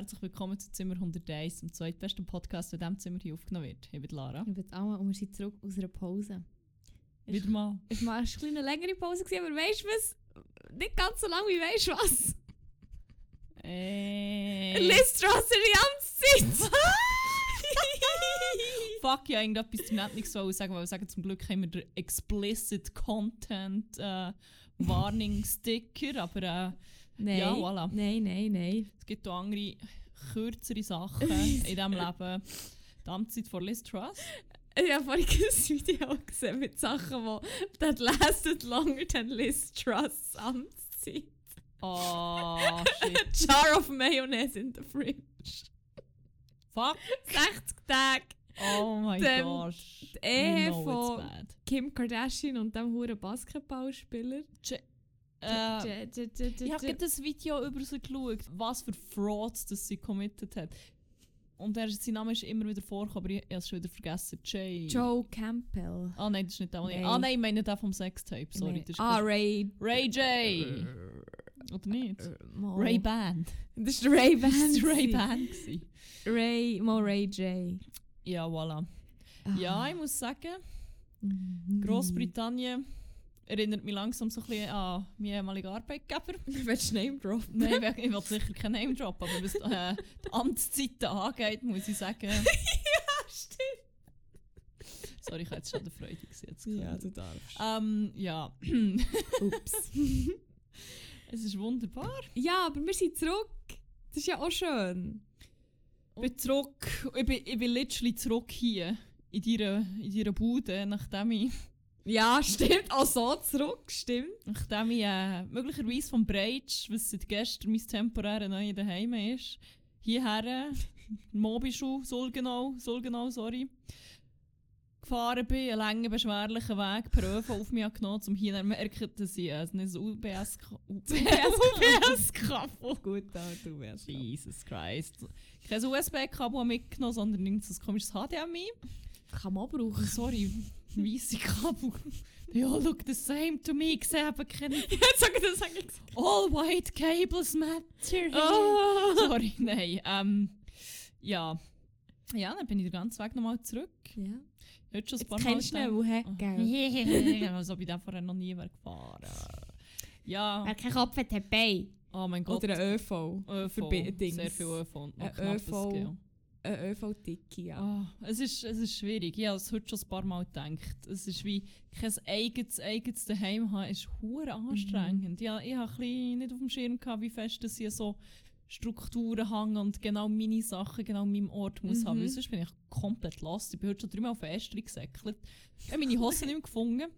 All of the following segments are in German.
Herzlich willkommen zu Zimmer 101, dem zweitbesten Podcast, der in diesem Zimmer hier aufgenommen wird. Ich bin Lara. Ich bin Alma und wir sind zurück aus einer Pause. Wieder mal. Es war eine kleine längere Pause, gewesen, aber weißt du was? Nicht ganz so lang wie weißt du was? Ey. Liz Strasser die Amtszeit! Fuck, ja, irgendetwas zum Netz nicht so sagen, weil wir sagen, zum Glück haben wir den Explicit Content äh, Warning Sticker, aber äh, Nein, Ja, voilà. nein, nein, nein. es gibt auch andere, kürzere Sachen in diesem Leben. Die Amtszeit von Liz Truss. Ich habe vorhin ein Video gesehen mit Sachen, die «That lasted longer than Liz Truss Amtszeit». Oh, shit. Jar of Mayonnaise in the fridge. Fuck. 60 Tage. Oh mein gosh. die Ehe von-. Kim Kardashian und dem huren Basketballspieler. J- j- Ich habe gerade das Video über sie geschaut, was für Frauds das sie committed hat. Und er, sein Name ist immer wieder vorgekommen, aber ich habe es schon wieder vergessen. Jay. Joe Campbell. Ah nein, das ist nicht der, ich... Nein. Ah nein, ich meine den vom Sextape, sorry. Das ist ah, Ray. Ray J. Oder nicht? Äh, mal. Ray Band. Das ist der Ray Das Band. war Ray. Band. Ray, mal Ray J. Ja, voilà. Ah. Ja, ich muss sagen, Mhm. Großbritannien erinnert mich langsam so ein bisschen an meinen ehemaligen Arbeitgeber. Willst du Name droppen? Nein, ich will sicher keinen Name droppen, aber was äh, die Amtszeiten angeht, muss ich sagen. ja, stimmt. Sorry, ich habe jetzt schon der Freude gesehen. du darfst. Ähm, ja. Ups. es ist wunderbar. ja, aber wir sind zurück. Das ist ja auch schön. Ich bin zurück. Ich bin, ich bin literally zurück hier. In deiner, in deiner Bude, nachdem ich, Ja, stimmt. Auch so zurück, stimmt. nachdem ich äh, möglicherweise vom Breitsch, was seit gestern mein temporäre neue Daheim ist, hierher, Mobischu, Sulgenau, Sulgenau, sorry, gefahren bin, einen langen, beschwerlichen Weg per ÖV auf mich genommen, um hier zu merken, dass ich äh, nicht so UBS, UBS, UBS-Kabel Gut, da, du wärst. Jesus Christ. Kein USB-Kabel mitgenommen, sondern ein komisches HDMI. Kann man auch brauchen. Sorry, weisse Kabel. They all look the same to me. Sehe eben keine... Sag das sag ich gesagt. All white cables matter. Oh. Sorry, nein. Ähm, ja. Ja, dann bin ich den ganzen Weg nochmal zurück. Ja. Heute schon ein Jetzt paar Mal kennst du ihn, hä? gedacht- Also, dem vorher noch nie wäre gefahren. Ja. Wer keinen Kopf hat, hat Bein. Oh mein Gott. Oder ein ÖV. ÖV. Verbindungs- Sehr viel ÖV Ein ÖV. Ein ÖV-Tiki, ja. Ah, es, ist, es ist schwierig. Ich habe es heute schon ein paar Mal gedacht. Es ist wie kein eigenes, eigenes Daheim haben, ist hure anstrengend. Ja, ich habe bisschen nicht auf dem Schirm gehabt, wie fest dass ich so Strukturen hängen und genau meine Sachen genau an meinem Ort muss Mhm. haben. Weil sonst bin ich komplett lost. Ich bin heute schon dreimal auf Estri gesäckelt. Ich habe meine Hosen nicht mehr gefunden.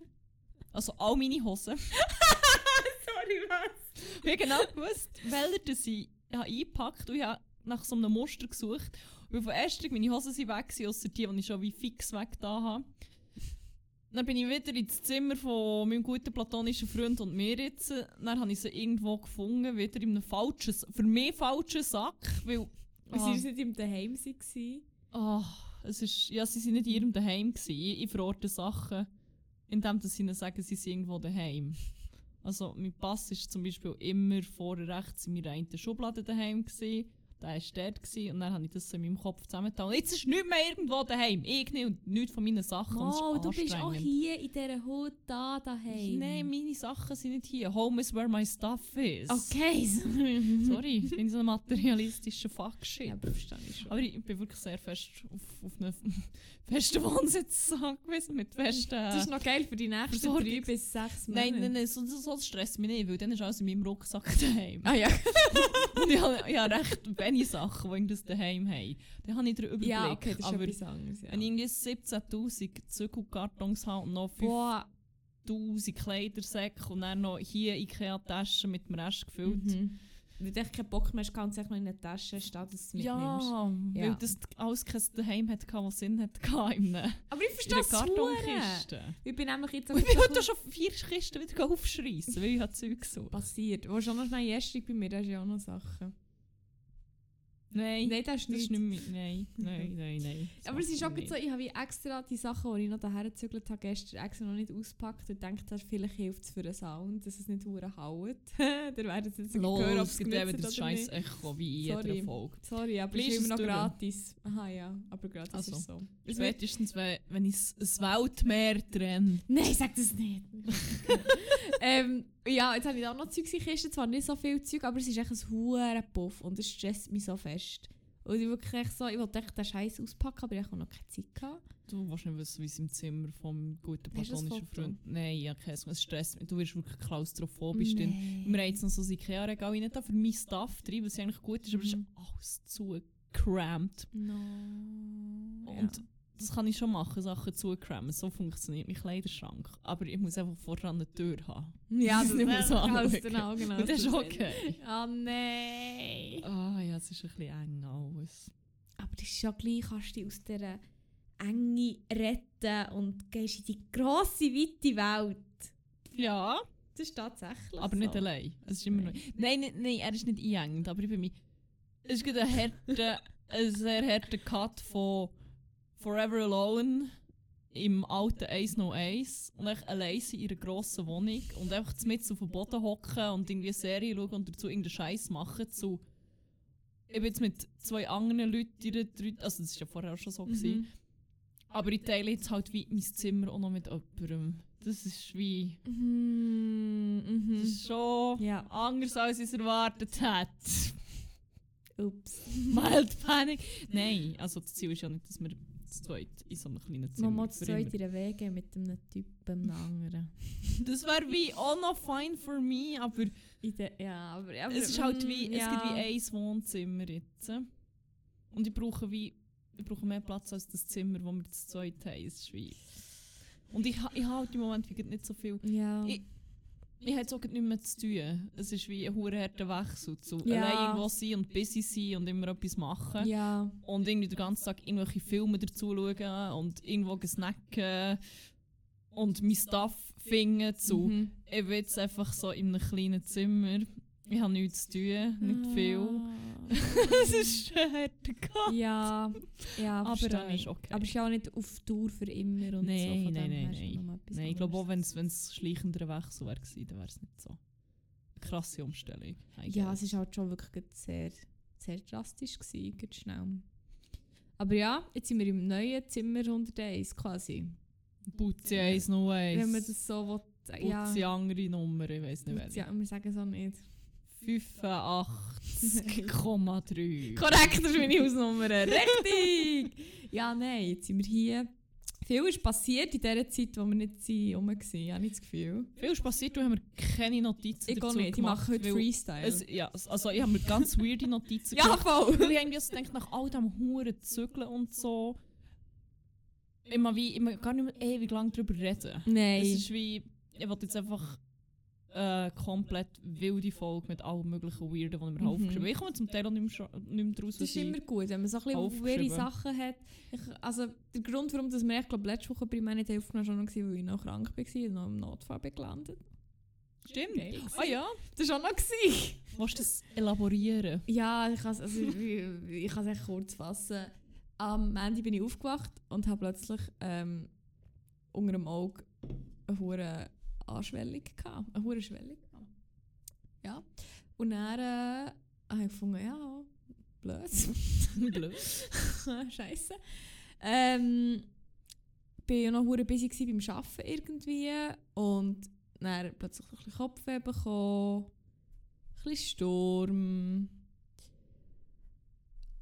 Also all meine Hosen. Sorry, was? Ich habe genau gewusst, welche das ich habe eingepackt und ich habe nach so einem Muster gesucht. Und von Estrig meine Hosen sind weg, ausser die, die ich schon wie fix weg da habe. Dann bin ich wieder ins Zimmer von meinem guten platonischen Freund und mir jetzt. Dann habe ich sie irgendwo gefunden, wieder in einem falschen, für mich falschen Sack, weil... Ah. waren nicht im Daheim. Ah, es ist, ja, sie sind nicht in ihrem Daheim. Ich, ich verorte Sachen, indem dass sie ihnen sagen, sie sind irgendwo daheim. Also, mein Pass ist zum Beispiel immer vorne rechts in meiner einen Schublade daheim gewesen. Der war dort gewesen, und dann habe ich das so in meinem Kopf zusammengetan. Und jetzt ist nichts mehr irgendwo daheim. Ich nicht und nichts von meinen Sachen. Oh, du bist auch hier in dieser Hut da daheim. Nein, meine Sachen sind nicht hier. Home is where my stuff is. Okay. Sorry, ich bin so ein materialistischer Fuckshit. ja, aber verstehe ich schon. Aber ich bin wirklich sehr fest auf, auf einen festen Wohnsitz angewiesen, mit festen... das ist noch geil für die nächsten Versorgung. drei bis sechs Monate. nein, nein, nein, so, so stresst mich nicht, weil dann ist alles in meinem Rucksack daheim. Ah ja. Und ich habe, ich habe recht wenige Sachen, die irgendwas daheim haben. Dann habe ich den Überblick. ja, okay, das ist aber etwas anderes. Ja. wenn ich irgendwie 17'000 Zügelkartons habe und noch 5'000 Boah. Kleidersäcke und dann noch hier Ikea-Taschen mit dem Rest gefüllt. Mhm. Wenn du keinen Bock mehr hast, kannst du in der Tasche stehen, dass du es mitnimmst. Ja, weil Ja. das alles kein daheim hat, was Sinn hat in einer, Aber ich verstehe es. Ich bin nämlich jetzt ich bin heute schon vier Kisten wieder aufschreissen, weil ich habe Zeug gesucht. passiert. Wo schon noch schnell Jestrig bei mir, da ist ja auch noch Sachen. Nein, Nein, das ist das ist nicht. nicht mehr. Nein, nein, nein, nein. Das Aber es ist auch so, ich habe extra die Sachen, die ich noch daher gezügelt habe, gestern extra noch nicht ausgepackt und denkt, vielleicht hilft es für den Sound, dass es nicht hure haut. Dann werden sie jetzt Los, hören, ob es gibt eben das scheiß nicht. Echo wie in jeder Folge. Sorry, aber es ist immer noch gratis. Aha, ja, aber gratis Also, ist so. Es Spätestens, wenn, wenn ich das Weltmeer trenne. Nein, sag das nicht. ähm, ja, jetzt habe ich auch noch Zeug in der Kiste, zwar nicht so viel Zeug, aber es ist echt ein hoher Puff und es stresst mich so fest. Und ich wirklich so, ich wollte echt den Scheiß auspacken, aber ich habe noch keine Zeit gehabt. Du willst nicht wissen, wie es im Zimmer vom guten platonischen? Freund... Nein, ja, kein Es stresst mich. Du wirst wirklich klaustrophobisch. Nee. Wir haben jetzt noch so ein Ikea-Regal rein, da für mein Stuff drin, was eigentlich gut ist, aber es ist Mhm. alles zu crammed. No. Und das kann ich schon machen, Sachen zugecrammen. So funktioniert mein Kleiderschrank. Aber ich muss einfach vorher eine Tür haben. ja, das das ist so anschauen. den Augen. Und das ist okay. Oh nein. Ah ja, es ist ein bisschen eng alles. Aber das ist ja gleich, kannst du dich aus dieser Enge retten und gehst in die grosse, weite Welt. Ja, Das ist tatsächlich aber so. nicht allein. Es ist immer noch... Nein, nein, nein, er ist nicht eingängend, aber ich bin mich... Es ist gerade ein, harter, ein sehr harter Cut von Forever Alone im alten 101 und echt allein in ihrer grossen Wohnung und einfach mit auf dem Boden hocken und irgendwie eine Serie schauen und dazu irgendeinen Scheiß machen zu... Ich bin jetzt mit zwei anderen Leuten, also das war ja vorher schon so, gewesen, Mhm. aber ich teile jetzt halt wie mein Zimmer auch noch mit jemandem. Das ist wie... Mhm. Das Mhm. ist schon Ja. anders, als ich es erwartet hätte. Ups. Mild Panic. Nein, also das Ziel ist ja nicht, dass wir zu zweit in so einem kleinen Zimmer Nochmal zu zweit in der Wege mit einem Typen, einem anderen. Das wäre wie auch noch fine for me, aber der, ja, aber, aber es ist halt mm, wie, es ja. gibt wie ein Wohnzimmer jetzt. Und ich brauche wie, ich brauche mehr Platz als das Zimmer, das wir zu zweit haben. Es ist wie... Und ich, ich habe halt im Moment wie nicht so viel... Ja. Ich- Ich habe jetzt auch nicht mehr zu tun. Es ist wie ein harter Wechsel zu Ja. allein irgendwo sein und busy sein und immer etwas machen. ja. Und irgendwie den ganzen Tag irgendwelche Filme dazu schauen und irgendwo snacken und mein Stuff finden zu. Mhm. Ich bin jetzt einfach so in einem kleinen Zimmer. Ich habe nichts zu tun, nicht viel. Es ist harter Cut. Ja, ja, Aber ich. ist okay. Aber es ist ja auch nicht auf Tour für immer und so. Nein, von nein, nein, nein. ich glaube auch, wenn es schleichender Wechsel wäre, gewesen, dann wäre es nicht so. Krasse Umstellung. I Ja, es war halt schon wirklich sehr, sehr drastisch. Gewesen, gerade schnell. Aber ja, jetzt sind wir im neuen Zimmer 101 quasi. Putzi 101. Wenn man das so will. Ja, Putzi andere Nummer, ich weiß nicht Putzi, welche. ja, wir sagen es auch nicht. 85,3. Korrekt, das ist meine Hausnummer. Richtig! ja, nein, jetzt sind wir hier. Viel ist passiert in der Zeit, wo wir nicht rum waren. Habe nicht das Gefühl. Viel ist passiert, du haben wir keine Notizen Ich dazu nicht, ich gemacht, mache heute Freestyle. Es, ja, also ich habe mir ganz weirde Notizen ja, voll! Weil ich irgendwie so denke, nach all dem Huren Zügeln und so, immer wie, immer gar nicht mehr ewig lang darüber reden. Nein. Es ist wie, ich wollte jetzt einfach eine komplett wilde Folge mit allen möglichen Weirden, die mir Mhm. aufgeschrieben habe. Ich komme zum Teil auch nicht mehr, nicht mehr draus, Das ist immer gut, wenn man so ein bisschen weirde Sachen hat. Ich, also der Grund, warum dass wir ich glaube letzte Woche primär nicht aufgenommen haben, war weil ich noch krank war und noch im Notfall gelandet. Stimmt. Geil Ah ja, Das war auch noch. Gewesen. willst du das elaborieren? Ja, ich kann es also, ich, ich echt kurz fassen. Am Ende bin ich aufgewacht und habe plötzlich ähm, unter dem Auge eine Anschwellung gehabt. Eine hohe Schwellung. gehabt. Ja. Und dann äh, habe ich gefunden, ja, blöd. Blöd. Scheiße. Ähm, bin ja noch hure busy beim Arbeiten irgendwie und dann plötzlich ein bisschen Kopfweh bekommen, ein bisschen Sturm.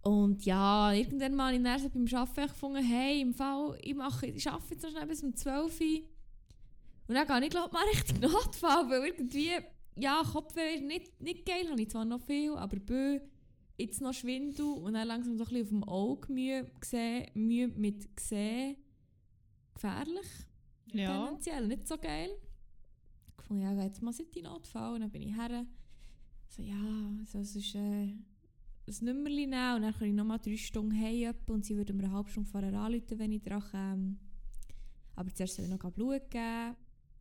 Und ja, irgendwann mal in der so beim Arbeiten gefunden, hey, im Fall, ich, mache, ich arbeite jetzt noch schnell bis um 12 Uhr. Und dann gehe ich glaube mal richtig Notfall, weil irgendwie, ja, Kopfweh ist nicht, nicht geil, habe ich zwar noch viel, aber bö, jetzt noch Schwindel und dann langsam so ein bisschen auf dem Auge Mühe, gesehen, Mühe mit sehen. Gefährlich, Ja. tendenziell, nicht so geil. Ich gefunden, ja, jetzt mal in Notfall und dann bin ich her. So, ja, so, es ist äh, ein Nummerchen nehmen und dann kann ich nochmal drei Stunden heim und sie würden mir eine halbe Stunde vorher anrufen, wenn ich dran komme. Aber zuerst soll ich noch Blut geben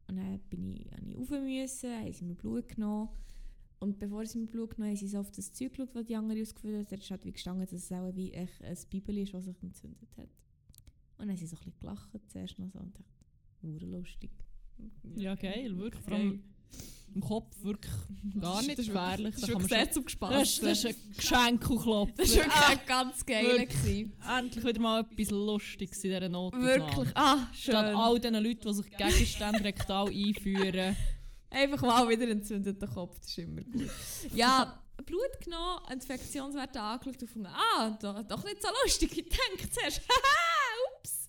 und dann bin ich, habe ich rauf müssen, haben sie mir Blut genommen Und bevor sie mir Blut genommen haben, haben sie so auf das Zeug geschaut, das die andere ausgefüllt hat. Da ist halt wie gestanden, dass es auch wie echt ein Bibel ist, was sich entzündet hat. Und dann haben sie so ein bisschen gelacht zuerst noch so und dachte, lustig. Ja, geil, wirklich. Vor allem im Kopf wirklich gar nicht gefährlich. Das Da ist kann man wirklich sehr zum schon- das, ist- ein Geschenkelklopfer. Das war wirklich Ah, ein ganz geil. wirklich. endlich wieder mal etwas Lustiges in dieser Notaufnahme. Wirklich. Ah, schön. Statt all diesen Leuten, die sich Gegenstände rektal einführen. Einfach mal wieder entzündeten Kopf, das ist immer gut. Ja, Blut genommen, Infektionswerte angeschaut und gefunden, ah, doch, doch nicht so lustig, ich denke zuerst. Haha, ups.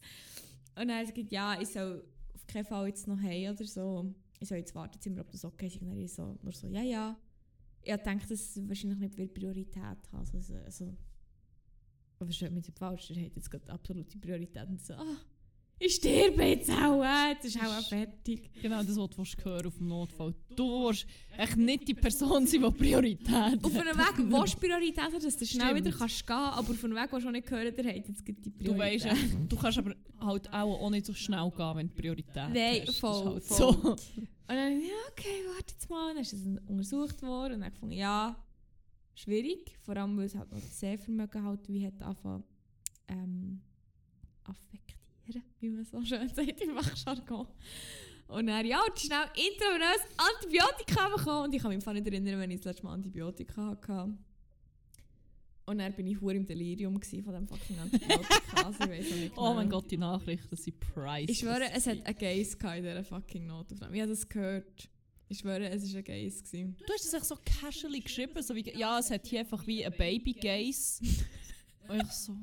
Und dann hat er gesagt, ja, ich soll auf keinen Fall jetzt noch heim oder so. Ich soll jetzt warten, ob das okay ist. Und ist so, nur so, ja, ja. Ich denke, dass es wahrscheinlich nicht viel Priorität hat. Also, also, aber versteht mich nicht falsch, der hat jetzt gerade absolute Priorität. Und so, ah, ich sterbe jetzt auch, äh, jetzt ist auch auch fertig. Genau das, was du hören auf dem Notfall. Du willst echt nicht die Person sein, die Priorität hat. Auf einem Weg willst du Priorität haben, dass du schnell wieder kannst gehen kannst, aber auf einem Weg willst du auch nicht hören, der hat jetzt die Du Priorität. weißt, ja, du kannst aber halt auch, auch nicht so schnell gehen, wenn du Priorität Nein, hast. Das voll, halt voll. So. Und dann, ja, okay, warte jetzt mal. Dann ist es untersucht worden und dann gefunden, ja, schwierig. Vor allem, weil es halt noch das Sehvermögen halt wie hat angefangen, ähm, affektieren, wie man so schön sagt im Fachjargon. Und dann, ja, und schnell intravenös Antibiotika bekommen. Und ich kann mich einfach nicht erinnern, wenn ich das letzte Mal Antibiotika hatte. Und dann bin ich hure im Delirium von dem fucking Antibiotika. also Oh mein genau. Gott, die Nachrichten sind priceless. Ich schwöre, es hat einen Geist in dieser fucking Notaufnahme. Ich habe das gehört. Ich schwöre, es war ein Geist. Gewesen. Du hast es echt so casually geschrieben, so wie, ja, es hat hier einfach wie ein Baby-Gaze. und ich so,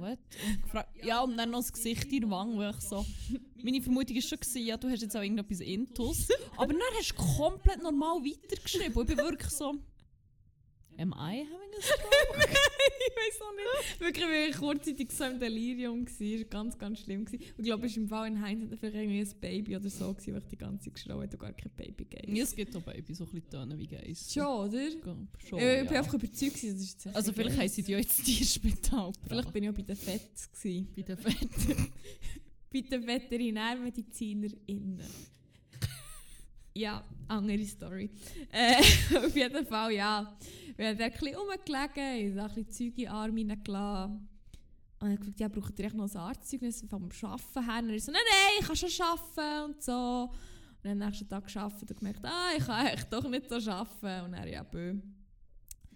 what? Und gefragt, ja, und dann noch das Gesicht in der Wange, wo ich so, meine Vermutung war schon, gewesen, ja, du hast jetzt auch irgendetwas Intus. Aber dann hast du komplett normal weitergeschrieben. Und ich bin wirklich so, am I having a stroke? ich weiß auch nicht. Wirklich, weil ich kurzzeitig so im Delirium war. Ganz, ganz schlimm. Gewesen. Und ich glaube, es war im Fall in Heinz vielleicht irgendwie ein Baby oder so, gewesen, weil ich die ganze Zeit geschrien habe gar kein Baby gegeben Ja, es gibt auch Babys, so ein bisschen Töne wie Geist. Schon, oder? Schon, ich bin einfach überzeugt, gewesen, das ist jetzt Also vielleicht haben sie die ja jetzt ins Tierspital Vielleicht bin ich auch bei den Fett. Gewesen. bei den Fetten. Bei den VeterinärmedizinerInnen. ja, andere Story. Äh, auf jeden Fall, ja. Wir haben dort ein bisschen rumgelegen, ein bisschen Zeug in den Arm hineingelassen. Und habe gefragt, ja, braucht ihr echt noch ein Arztzeugnis vom Arbeiten her? Und er so, nein, nein, ich kann schon arbeiten und so. Und dann am nächsten Tag gearbeitet und gemerkt, ah, ich kann echt doch nicht so arbeiten. Und er, ja, bö.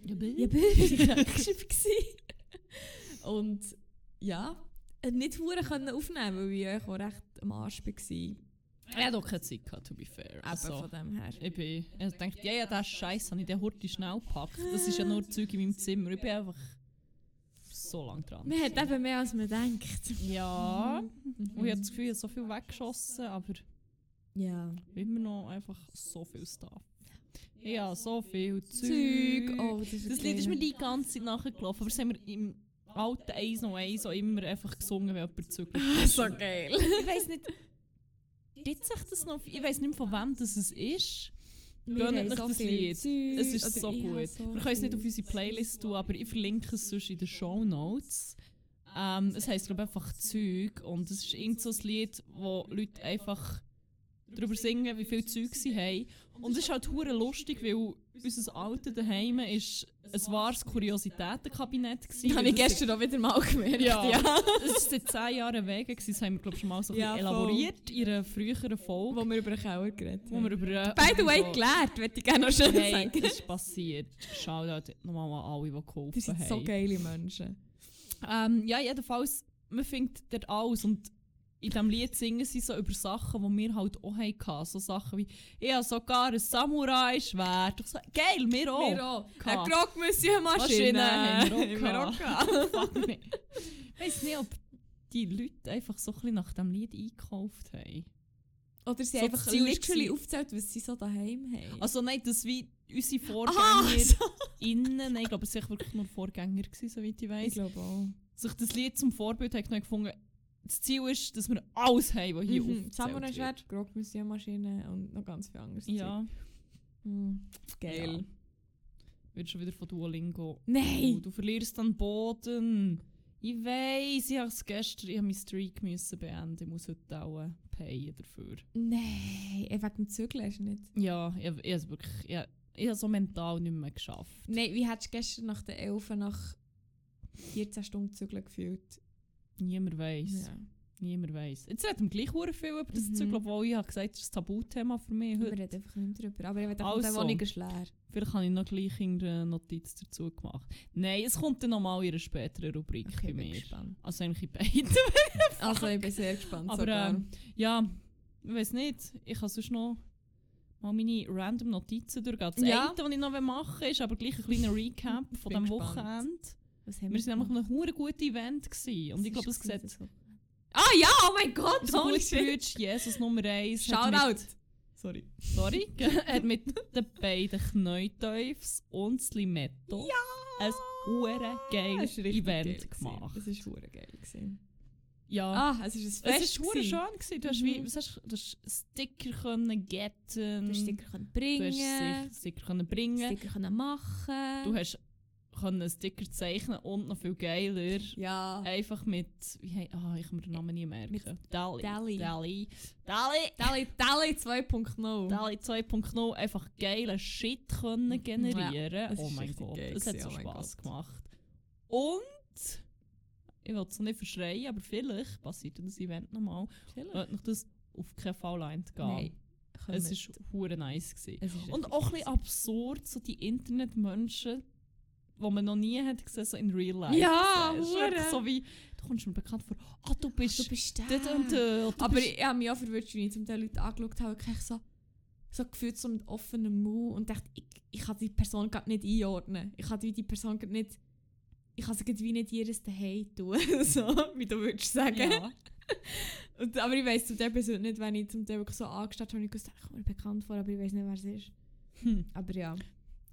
Ja, Ja, bö, ich war gewesen. Und ja, nicht hure können aufnehmen, weil ich auch recht am Arsch war. Ich hatte auch keine Zeit, gehabt, to be fair. Also, von dem her. ich bin, ich dachte, ja, ja, das ist scheiße, habe ich den Hurti schnell gepackt. Das ist ja nur Zeug in meinem Zimmer. Ich bin einfach so lange dran. Man hat eben mehr als man denkt. Ja, und ich habe das Gefühl, ich habe so viel weggeschossen, aber Ja. immer noch einfach so viel Stuff. Ja, so viel Zeug. Zeug. Oh, das ist Das Lied ist mir die ganze Zeit nachgelaufen, aber das haben wir im alten Eis noch eins auch immer einfach gesungen, wenn jemand zügelt. so geil. Ich weiß nicht, gibt sich das noch? Ich weiß nicht mehr, von wem das es ist. Gönnt euch das Lied. Es ist so gut. wir können es nicht auf unsere Playlist tun, aber ich verlinke es sonst in den Show Notes. Ähm, es heisst, glaube ich, einfach Zeug. Und es ist irgend so ein Lied, wo Leute einfach darüber singen, wie viel Zeug sie haben. Und es ist halt hure lustig, weil unser Alter daheim ist ein wahres Kuriositätenkabinett gewesen. Das habe ich Das- gestern auch wieder mal gemerkt. Ja. Ja. Es ist seit 10 Jahren Wege, gewesen, das haben wir glaube schon mal so ein Ja, voll. elaboriert in einer früheren Folge. Wo wir über den Keller geredet Wo wir über, By the way, so- gelernt, würde ich gerne noch schön Hey, sagen. das ist passiert. Shoutout nochmal an alle, die geholfen Die sind haben. so geile Menschen. Ähm, ja, jedenfalls, man findet dort alles und in diesem Lied singen sie so über Sachen, die wir halt auch hatten. So Sachen wie, ich habe sogar ein Samurai-Schwert. Ich so, geil, wir auch. Wir auch. Eine Grogmüsli-Maschine. Maschine haben wir auch. Ich weiss nicht, ob die Leute einfach so ein bisschen nach diesem Lied eingekauft haben. Oder sie So einfach literally aufgezählt, was sie so daheim haben. Also nein, das wie unsere Aha, Vorgänger so. innen. Nein, ich glaube, es waren wirklich nur Vorgänger, gewesen, soweit ich ich weiss. glaube auch. Sich das Lied zum Vorbild hat gefunden, das Ziel ist, dass wir alles haben, was hier Mhm. aufgezählt. Samurai-Schwert, Grogmüsli-Maschine und noch ganz viel anderes. Ja. Mhm. Geil. Ja. wird schon wieder von Duolingo. Nein! Oh, du verlierst dann Boden. Ich weiss, ich habe es gestern, ich habe meinen Streak müssen beenden. Ich muss heute auch äh, payen dafür. Nein, eh, wegen dem Zügeln hast du nicht. Ja, ich, ich, also wirklich, ich, ich habe so mental nicht mehr geschafft. Nein, wie hättest du gestern nach der 11 nach 14 Stunden zügeln gefühlt? Niemand weiß. Ja. Niemand weiß. Jetzt reden wir gleich hure viel über das Mhm. Zeug, obwohl ich habe gesagt, das ist ein Tabuthema für mich Wir heute. reden einfach nicht drüber. Aber ich will Also. der Wohnung ist leer. Vielleicht habe ich noch gleich eine Notiz dazu gemacht. Nein, es kommt dann nochmal in einer späteren Rubrik Okay, bei mir. gespannt. Also eigentlich in beiden. Also ich bin sehr gespannt. Aber ähm, ja, ich weiß nicht. Ich kann sonst noch mal meine random Notizen durchgehen. Das Ja. eine, was ich noch machen will, ist aber gleich ein kleiner Recap von gespannt. Wochenende. Was haben Wir waren nämlich einem hure guten Event. Gewesen. Und ich glaube, es sieht... so- Ah ja, oh mein Gott! Der Holy shit. Jesus Nummer 1. Shoutout! Sorry. Sorry. hat mit den beiden Knäuteufs und das Limetto ein hure geiles Das geil Event gewesen. gemacht. Das ist hure geil. Gewesen. Ja. Ah, es ist ein Fest. es war schön. Gewesen. Du hast, Mhm. wie, hast, du hast Sticker können getten. Du hast Sticker können Du bringen, hast Sticker können bringen. Sticker können machen. Du hast können Sticker zeichnen und noch viel geiler. ja. Einfach mit, wie ah, ich kann mir den Namen nie merken. Mit Dali. Dali. Dali. Dali. Dali, Dali 2.0. DALI 2.0 einfach geile Shit können generieren. es oh mein Gott, geil es hat so oh Spass gemacht. Und ich will es noch nicht verschreien, aber vielleicht passiert das Event nochmal. Wird noch das auf keinen Fall entgehen. Nein. Es war hure nice. Gewesen. Und auch ein bisschen absurd, so die Internetmenschen, die man noch nie hat gesehen, so in real life. Ja, hure. So wie, du kommst mir bekannt vor, ah, du bist, Du bist der. dort und dort. Aber ich, ich habe mich auch wie ich zum Teil Leute angeschaut habe, wirklich so, so gefühlt so mit offenem Mund und dachte, ich, ich kann die Person gerade nicht einordnen. Ich kann die, Person gerade nicht, ich kann sie wie nicht ihres Daheim tun, so, wie du würdest sagen. ja. Und, aber ich weiss zu der Person nicht, wenn ich zum Teil wirklich so angestarrt habe, ich gewusst, ich komme mir bekannt vor, aber ich weiß nicht, wer es ist. Hm. Aber ja,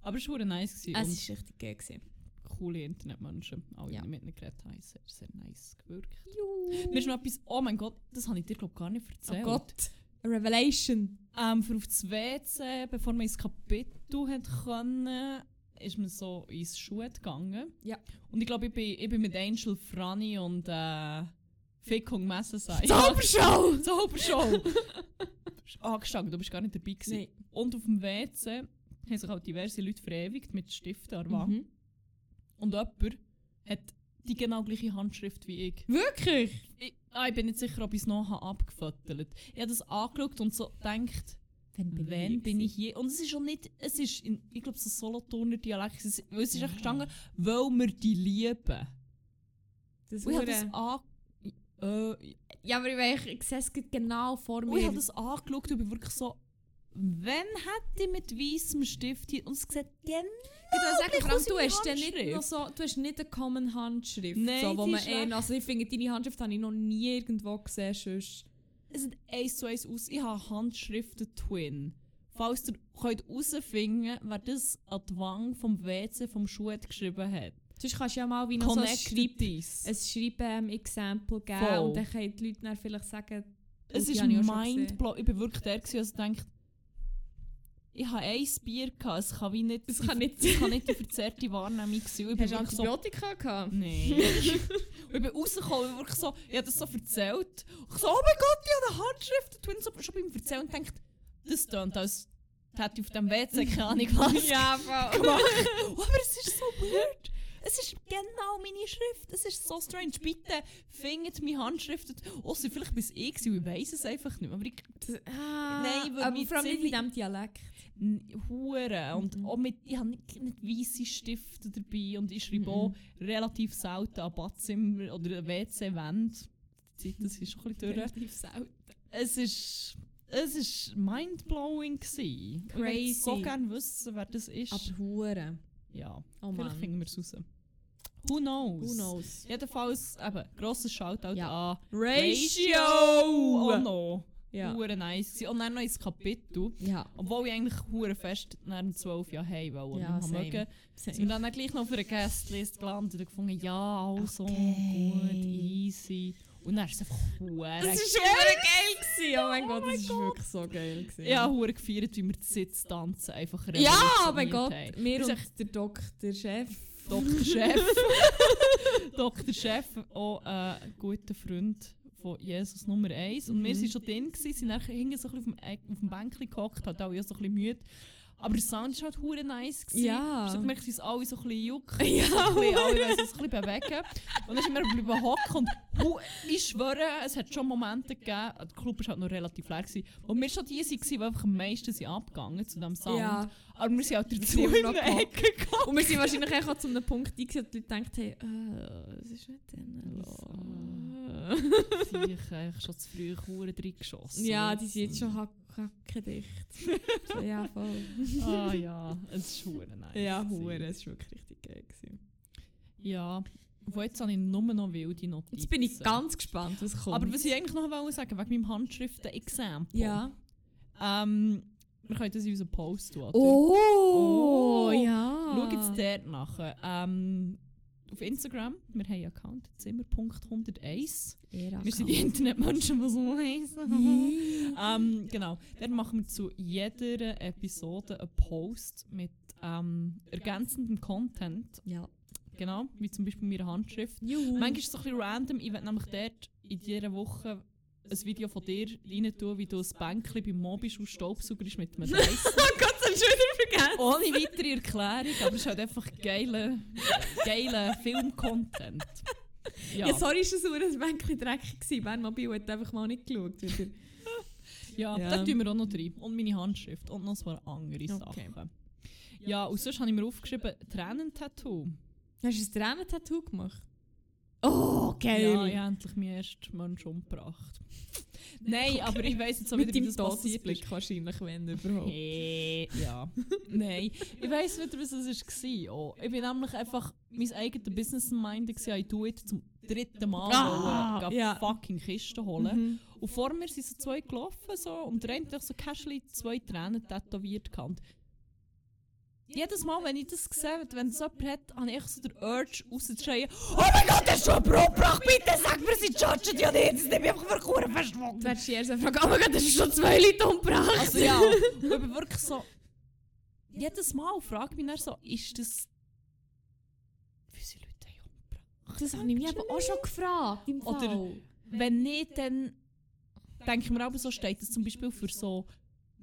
Aber es war nice. Gewesen. es war richtig geil. Gewesen. coole Internetmenschen. Alle, Ja. mit ihnen geredet haben, sehr, sehr nice gewirkt. Juhu. Mir ist noch etwas, oh mein Gott, das habe ich dir glaub, gar nicht Oh erzählt. Gott, a Revelation. Ähm, für auf das WC, bevor man ins Kapitel hat können, ist man so ins Schuhe gegangen. Ja. Und ich glaube, ich bin, ich bin mit Angel, Franny und äh, Fickung Messen sein. Zaubershow! Zaubershow! Angestanden, du bist gar nicht dabei gewesen. Nein. Und auf dem WC haben sich auch diverse Leute verewigt mit Stiften an der. Mhm. Und jemand hat die genau gleiche Handschrift wie ich. Wirklich? Ich, ah, ich bin nicht sicher, ob ich es noch habe abgefottelt Ich habe das angeschaut und so gedacht, wenn bin ich hier? Und es ist schon nicht, es ist, in, ich glaube, so Solothurner Dialekt. Es ist, ist echt Ja. gestanden, weil wir die lieben. Das Und ich habe das, äh, Ja, aber ich, weiß, ich sehe es genau vor und ich mir. habe das angeschaut und bin wirklich so, wenn hätte ich mit weißem Stift hier, und es sieht genau Ich würde sagen, gleich vor allem, du hast, dann nicht Handschrift. noch so, du hast nicht eine Common Handschrift. Nein, so, wo die man ist eh, also ich finde, deine Handschrift habe ich noch nie irgendwo gesehen. Sonst. Es sieht eins zu eins aus. Ich habe Handschriften-Twin. Falls ihr könnt herausfinden wer das an die Wange vom WC vom Schuh geschrieben hat. sonst kannst du ja mal wie noch so ein, Schreib, Connected ein Schreiben-Exempel geben Voll. und dann können die Leute dann vielleicht sagen, Es die ist habe ich auch schon mindblowing. Ich bin wirklich der, gewesen, also denkt, ich habe ein Bier gehabt, es kann wie nicht, Es kann nicht- es kann nicht die verzerrte Wahrnehmung sein. Ich Hast du wirklich so, Antibiotika gehabt? Nein. Ich bin rausgekommen und wirklich so, ich habe das so erzählt. Ich so, oh mein Gott, ich habe eine Handschrift. Und so schon beim Erzählen und denkt, das tönt als hätte ich auf dem WC keine Ahnung was Ja, gemacht. Aber es ist so weird. Es ist genau meine Schrift. Es ist so strange. Bitte findet meine Handschrift. Ausser vielleicht bis ich gewesen, ich weiß es einfach nicht. Aber ich Ah, Nein, weil aber vor allem nicht mit diesem Dialekt. Hure. Und Mhm. auch mit, ich habe nicht, nicht weisse Stifte dabei und ich schreibe Mhm. auch relativ selten an Badzimmer oder. Die Zeit, das ist schon ein bisschen durch. Relativ selten. Es ist, es ist mindblowing gsi. Ich würde Crazy. so gerne wissen, wer das ist. Aber Hure. Ja, Oh vielleicht finden wir es raus. Who knows? Who knows? Jedenfalls, eben, grosses Shoutout Ja. an Ratio! Oh no. Ja. Hure nice gewesen. Und dann noch ins Kapitel. Ja. Obwohl ich eigentlich hure fest nach dem 12 Jahr heim wollte. und Ja, mögen. Sind wir dann auch gleich noch für eine Guestlist gelandet und gefunden, ja, also Okay. gut, easy. Und dann ist es einfach hure Das schon hure geil. Gewesen. Oh mein Gott, das war wirklich so geil. Gewesen. Ja, hure gefeiert, wie wir die Sitztanzen einfach Ja, oh mein Gott. haben. Wir Das und ist der Doktor Chef. Dr. Chef. Dr. Chef, auch ein guter Freund von Jesus Nummer 1. Und wir Mhm. waren schon drin, gewesen, sind nachher so ein bisschen auf dem, auf dem Bänkchen gehockt, hat auch so ein bisschen müde. Aber der Sound war halt hure nice. Gewesen. Ja. Ich habe gemerkt, sind alle so ein bisschen jucken. Ja. So ein bisschen, alle wollen sich ein bisschen bewegen. Und dann sind wir geblieben hocken und hu- ich schwöre, es hat schon Momente gegeben, der Club war halt noch relativ leer, gewesen, wo wir schon die waren, die einfach am meisten sind abgegangen zu diesem Sound. Ja. Aber wir sind halt dazu in der Ecke gegangen. Und wir sind wahrscheinlich auch zu einem Punkt eingesetzt, wo die Leute gedacht haben, äh, was ist mit denen los? Haben eigentlich schon zu früh Kuren reingeschossen. ja, die sind jetzt schon hackendicht. so, ja, voll. Ah ja, es ist hure nice. Ja, hure, es war wirklich richtig geil. Gewesen. Ja, wo jetzt habe ich nur noch wilde Notizen. Jetzt bin ich ganz gespannt, was kommt. Aber was ich eigentlich noch wollte sagen, wegen meinem Handschriften-Exempel. Ja. Ähm, wir können das in unseren Post tun. Oh, Oh. ja. Schau jetzt dort nachher. Ähm, auf Instagram, wir haben einen Account, zimmer.101. Wir sind die Internetmenschen, die so heißen. ähm, genau, dort machen wir zu jeder Episode einen Post mit ähm, ergänzendem Content. Ja. Genau, wie zum Beispiel meine Handschrift. Juhu. Manchmal ist es so ein bisschen random. Ich werde nämlich dort in dieser Woche ein Video von dir rein tun, wie du ein Bänkchen beim Mobischul staubsaugerst mit einem Dyson. Oh Gott, das hast du wieder vergessen. Ohne weitere Erklärung, aber es ist halt einfach geiler geile Film-Content. Ja, Ja. sorry, ist das so ein Bänkchen dreckig gewesen. Bernmobil hat einfach mal nicht geschaut. Ja, Ja. da tun wir auch noch drin. Und meine Handschrift und noch ein paar andere Okay. Sachen. Ja, und sonst habe ich mir aufgeschrieben, Tränentattoo. Hast du ein Tränentattoo gemacht? Oh, geil. Ja, ich habe endlich meinen ersten Mensch umgebracht. Nein, aber ich weiss jetzt so wieder, wie das passiert ist. Wahrscheinlich, wenn überhaupt. Hey, ja. Nein, ich weiss wieder, was es war. Oh, ich bin nämlich einfach mein eigenes Business-Mind. Ich tue jetzt zum dritten Mal Ah, wollen, ja. fucking Kisten holen. Mhm. Und vor mir sind so zwei gelaufen so, und der eine so casually zwei Tränen tätowiert. gehabt. Jedes Mal, wenn ich das sehe, wenn es jemand hat, habe ich echt so den Urge rauszuschreien «Oh mein Gott, hast du einen Brotbrach? Bitte sag mir, sie judgen ja nicht, das nehme ich einfach für Kuren Du verschwunden!» wirst die erste Frage, oh mein Gott, das ist schon zwei Leute umgebracht. Also ja, und ich bin wirklich so... Jedes Mal frage ich mich dann so, ist das... Wie viele Leute haben umgebracht? Das habe ich mich aber auch schon gefragt. Im Oder- Fall. Wenn nicht, dann denke ich mir aber so, steht das zum Beispiel für so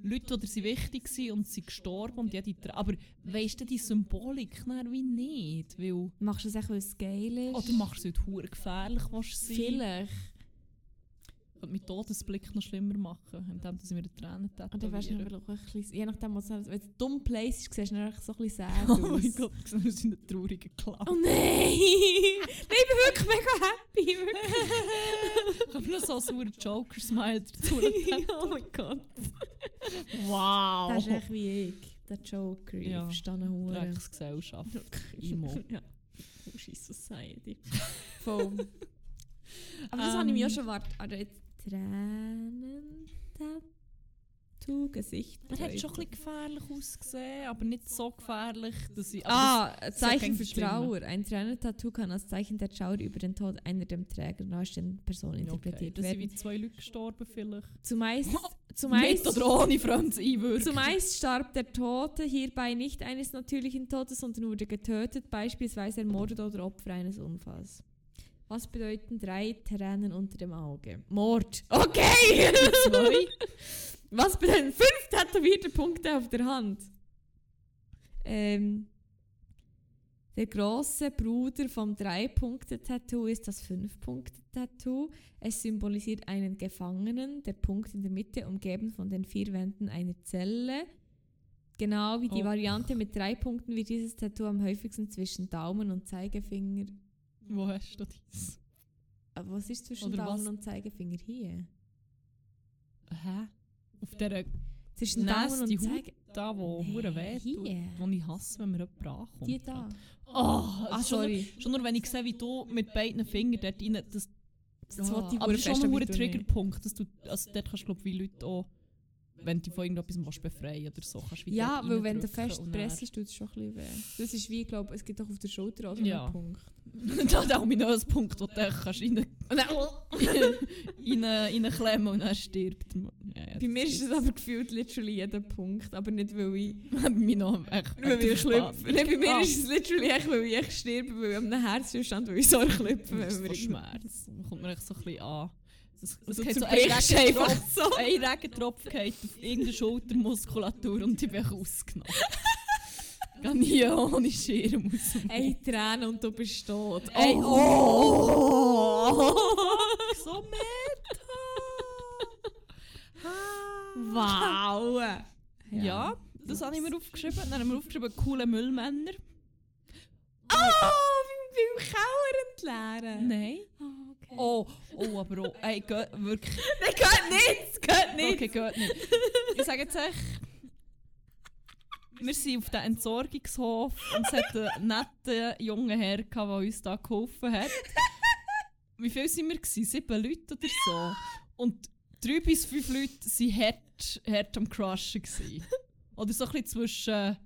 Leute, die sie wichtig waren und sie gestorben und jede Tra- Aber weißt du die Symbolik dann wie nicht? Weil, Machst du das echt, weil es geil ist? oder machst du es heute verdammt gefährlich, was sein? Vielleicht. Könnte meinen Todesblick noch schlimmer machen, indem dass ich mir Tränen Und dann wärst du tätowiere. ein bisschen, je nachdem, was wenn es dumm Place ist, siehst du dann so ein bisschen sad Oh mein Gott, wir sind ein trauriger Clown. Oh nein! nein, ich bin wirklich mega happy. Wirklich. Ich habe noch so einen sauren Joker-Smile dazu. oh mein Gott. wow! Das ist echt wie ich. Der Joker. Ja. Ich verstehe ihn. Drecksgesellschaft. Imo. ja. Uschi Society. Voll. Aber das Ähm. habe ich mir auch schon erwartet. Also jetzt Tränen, Tattoo, Gesicht. Er hat schon ein bisschen gefährlich ausgesehen, aber nicht so gefährlich, dass ich... Ah, ja Zeichen für. Trauer. Ein Tränentattoo kann als Zeichen der Trauer über den Tod einer dem Träger nahestehenden Person das, okay, interpretiert da sind werden. wie zwei Leute gestorben vielleicht. Zumeist, Mit zumeist, oder ohne fremdes Einwirken. zumeist starb der Tote hierbei nicht eines natürlichen Todes, sondern wurde getötet, beispielsweise ermordet oder Opfer eines Unfalls. Was bedeuten drei Tränen unter dem Auge? Mord. Okay! Zwei. Was bedeuten fünf tätowierte Punkte auf der Hand? Ähm, der große Bruder vom Drei-Punkte-Tattoo ist das Fünf-Punkte-Tattoo. Es symbolisiert einen Gefangenen, der Punkt in der Mitte, umgeben von den vier Wänden einer Zelle. Genau wie die Oh. Variante mit drei Punkten wird dieses Tattoo am häufigsten zwischen Daumen und Zeigefinger. Wo hast du das? Aber was ist zwischen Oder Daumen was? und Zeigefinger hier? Hä? Auf dieser Zwischen Daumen und Haut Zeigefinger. da, wo hure weh tut. Hier. Wo ich hasse, wenn mir jemand ankommt. Die da. Oh, Ah, also schon, sorry. nur, schon nur wenn ich sehe, wie du mit beiden Fingern dort rein... Das, Das oh, wollte ich aber das ist schon ein. Triggerpunkt. Dass du, also dort kannst du glaube wie Leute auch... Wenn du von irgendetwas willst befreien oder so, kannst du wie Ja, weil wenn du fest presst, tut es schon ein bisschen weh. Das ist wie, ich glaube es gibt auch auf der Schulter auch so Ja. einen Punkt. das ist auch mein neues Punkt, wo du kannst rein, rein, reinklemmen und dann stirbt man. Ja, ja, Bei mir ist es aber gefühlt literally jeder Punkt, aber nicht weil ich... bei mir noch echt... Weil ich klüpfe. Nein, bei mir Ah. ist es literally echt, weil ich sterbe, weil ich einem Herzzustand, weil ich so klüpfe, wenn wir Schmerz. Kommt mir echt so ein bisschen an. Es, es Also du so ein Regentropfen, so. ein Regentropfen geht auf irgendeine Schultermuskulatur und ich bin ausgenommen. Gar nie ohne Schirm aus dem Ey, Tränen und du bist tot. Ey, oh! so meta! wow! Ja, das habe ich mir aufgeschrieben. Dann haben wir aufgeschrieben, coole Müllmänner. Oh, beim, beim Keller entleeren. Nein. Oh, okay. Oh, oh, aber oh, ey, geht wirklich. Nein, geht nicht! Geht nicht! Okay, geht nicht. Ich sage jetzt echt, wir sind auf dem Entsorgungshof und es hat einen netten jungen Herr, gehabt, der uns da geholfen hat. Wie viele sind wir? Gewesen? Sieben Leute oder so. Und drei bis fünf Leute waren hart, hart am Crushen. Gewesen. Oder so ein bisschen zwischen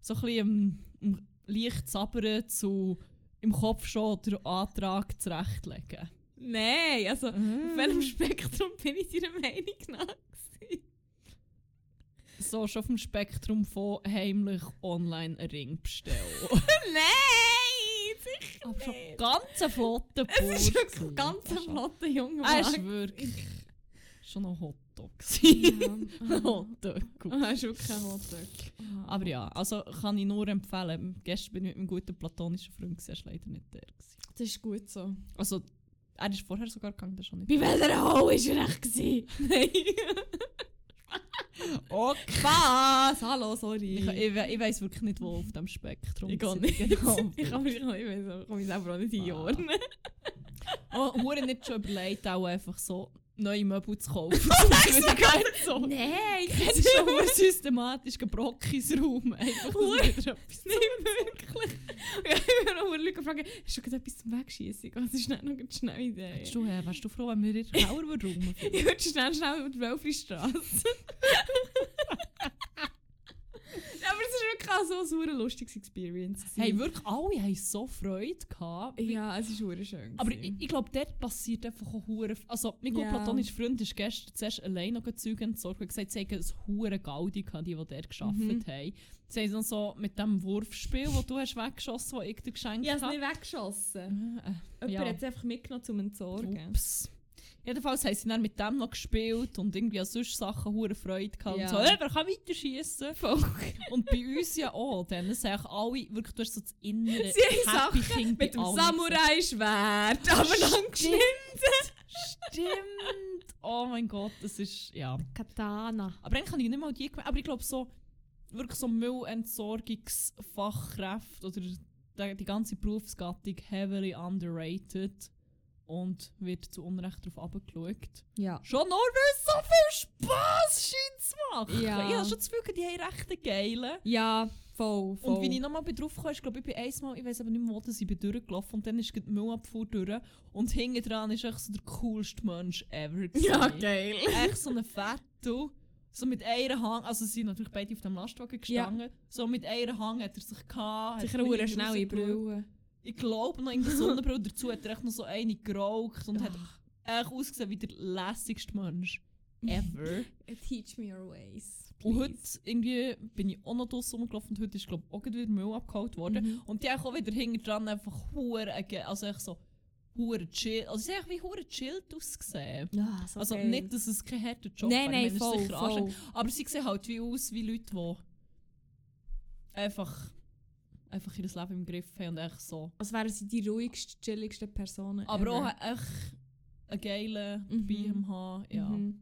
so ein bisschen im, im leicht sabbern zu im Kopf schon den Antrag zurechtlegen. Nein, also auf Mm. welchem Spektrum bin ich deiner Meinung nach? So schon auf dem Spektrum von heimlich online einen Ring bestellen. Nein! Sicher Aber schon ganz ein flotter Es ist wirklich ein ganz gewesen. flotter junger Er ist Mann. wirklich schon noch Hotdog. Ja. Hotdog. Ah, ist wirklich ein Hotdog. Aber ja, also kann ich nur empfehlen. Gestern bin ich mit meinem guten platonischen Freund, er war leider nicht der. Gewesen. Das ist gut so. Also, er ist vorher sogar gegangen, das schon nicht. Bei welcher Hole war er echt? gewesen? Nein. Okay. Was? Hallo, sorry. Ich, ich, ich weiss wirklich nicht, wo auf dem Spektrum Ich kann sie nicht. genau ich kann mich nicht, ich weiß kann mich selber auch nicht einordnen. Oh, Hure nicht schon überlegt, auch einfach so neue Möbel zu kaufen. Wieder geil so. Nein, Es ist schon systematisch. Einfach, dass Hure. wieder etwas Nicht wirklich. Ich habe noch Leute gefragt, hast du gerade etwas zum Wegschießen? Das ist nicht noch eine schnelle Idee. Wärst du, äh, wärst du froh, wenn wir in der Kauer rum? Ich würde schnell, schnell über die Wölflistrasse. auch so eine lustige Experience. Hey, wirklich, alle haben so Freude gehabt. Ja, es ist super schön. Aber ich, ich glaube, dort passiert einfach auch hure. Also, mein Ja. platonischer Freund ist gestern zuerst allein noch Zeuge entsorgt und gesagt, sie haben ein hure Gaudi gehabt, die, die dort gearbeitet Mhm. haben. Sie haben dann so mit dem Wurfspiel, das du hast weggeschossen hast, das ich dir geschenkt ich habe es habe. nicht weggeschossen. Äh, Jemand ja. hat es einfach mitgenommen zum Entsorgen. Ups. Jedenfalls haben sie dann mit dem noch gespielt und irgendwie an sonst Sachen hure Freude gehabt. Ja. Und so, hey, wer kann weiter schießen? und bei uns ja auch. Dann sagen alle, wirklich, du hast so das innere Sie Happy Sachen Kind Mit dem Samurai-Schwert. Aber dann geschnitten. Stimmt! Oh mein Gott, das ist. Ja. Katana. Aber dann kann ich nicht mal die. Aber ich glaube, so. Wirklich so Müllentsorgungsfachkräfte oder die, die ganze Berufsgattung heavily underrated und wird zu Unrecht darauf abgeschaut. Ja. Schon nur, weil es so viel Spass scheint zu machen. Ja. Ich habe schon das Gefühl, die haben recht geilen. Ja, voll, voll. Und wie ich nochmal drauf kam, ist, glaube ich, bei einmal, ich weiß aber nicht mehr, wo ich bin durchgelaufen und dann ist die Müllabfuhr durch und hinten dran ist echt so der coolste Mensch ever. gewesen. Ja, geil. Echt so ein Fetto. So mit einer Hang, also sie sind natürlich beide auf dem Lastwagen gestanden. So mit einer Hang hat er sich gehabt. Sicher schnelle rausgeschaut. Brille. Ich glaube noch in der Sonnenbrille dazu hat er echt noch so eine geraucht und hat echt ausgesehen wie der lässigste Mensch ever. Teach me your ways. und heute irgendwie bin ich auch noch draussen rumgelaufen und heute ist glaube ich auch wieder Müll abgeholt worden. Mhm. Und die auch wieder hinten dran einfach hure, also echt so hure chill, also sie haben echt wie hure chillt ausgesehen. Ja, so Also geil. nicht, dass es kein harter Job Nein, nein, es ist voll, voll. Aber sie sehen halt wie aus wie Leute, die einfach, einfach ihr Leben im Griff haben und echt so. Als wären sie die ruhigsten, chilligsten Personen. Aber ever. auch echt einen geilen Mhm. bei ihm haben. Ja, Mhm.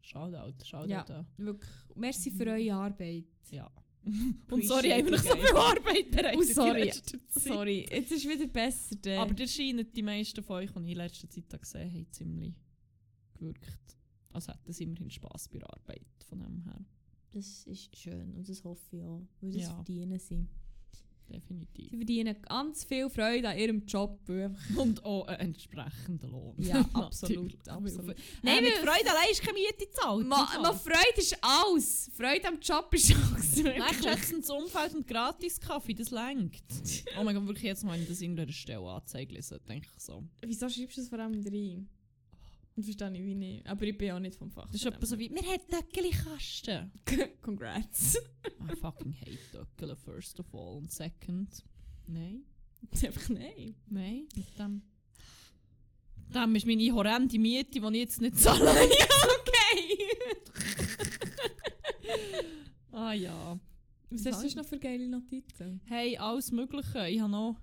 Shoutout, Shoutout. Ja. an. Wirklich. Merci für eure Arbeit. ja. Und sorry, haben wir noch so viel Arbeit bereitet Oh, sorry. Sorry, jetzt ist wieder besser. Der. Aber der scheinen die meisten von euch, die ich in letzter Zeit gesehen habe, ziemlich gewirkt. Also hätten sie immerhin Spass bei der Arbeit von dem her. das ist schön und das hoffe ich auch. Weil das Ja. verdienen sie. Definitiv. Sie verdienen ganz viel Freude an ihrem Job. Und auch einen entsprechenden Lohn. Ja, absolut, absolut. Nein, mit Freude allein ist keine Miete zahlt. Ma, ma Freude ist alles. Freude am Job ist alles. Schätzendes Umfeld und gratis Kaffee, das längt. Oh mein Gott, wirklich jetzt mal, ich das in irgendeiner Stelle anzeige lese, denke ich so. Wieso schreibst du das vor allem rein? Das verstehe ich wie nicht. Aber ich bin auch nicht vom Fach. Das ist etwa so wie, wir haben Döckeli-Kasten. Congrats. I fucking hate Döckeli, first of all. Und second, nein, Einfach nein. nein, mit dem Dann ist meine horrende Miete, die ich jetzt nicht zahle. okay. ah ja. Was hast du noch für geile Notizen? Hey, alles Mögliche. Ich habe noch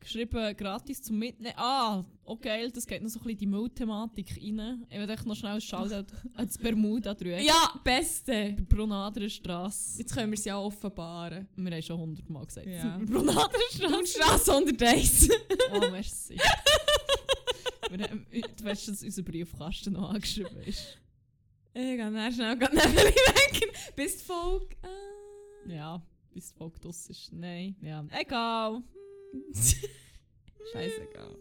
geschrieben, gratis zum Mitnehmen. Ah, okay, das geht noch so ein bisschen die Müllthematik rein. Ich will echt noch schnell an das Bermuda drüben. Ja, beste. Brunaderstrasse. Jetzt können wir es ja offenbaren. Wir haben schon hundertmal gesagt. Ja. Brunaderstrasse. Und Straße 101. Oh, merci. Wir haben, du weißt, dass unser Briefkasten noch angeschrieben ist. Ich gehe dann schnell mir weg. Bis die Folge... Äh. Ja, bis die Folge ist. Nein, ja. Egal. Scheißegal.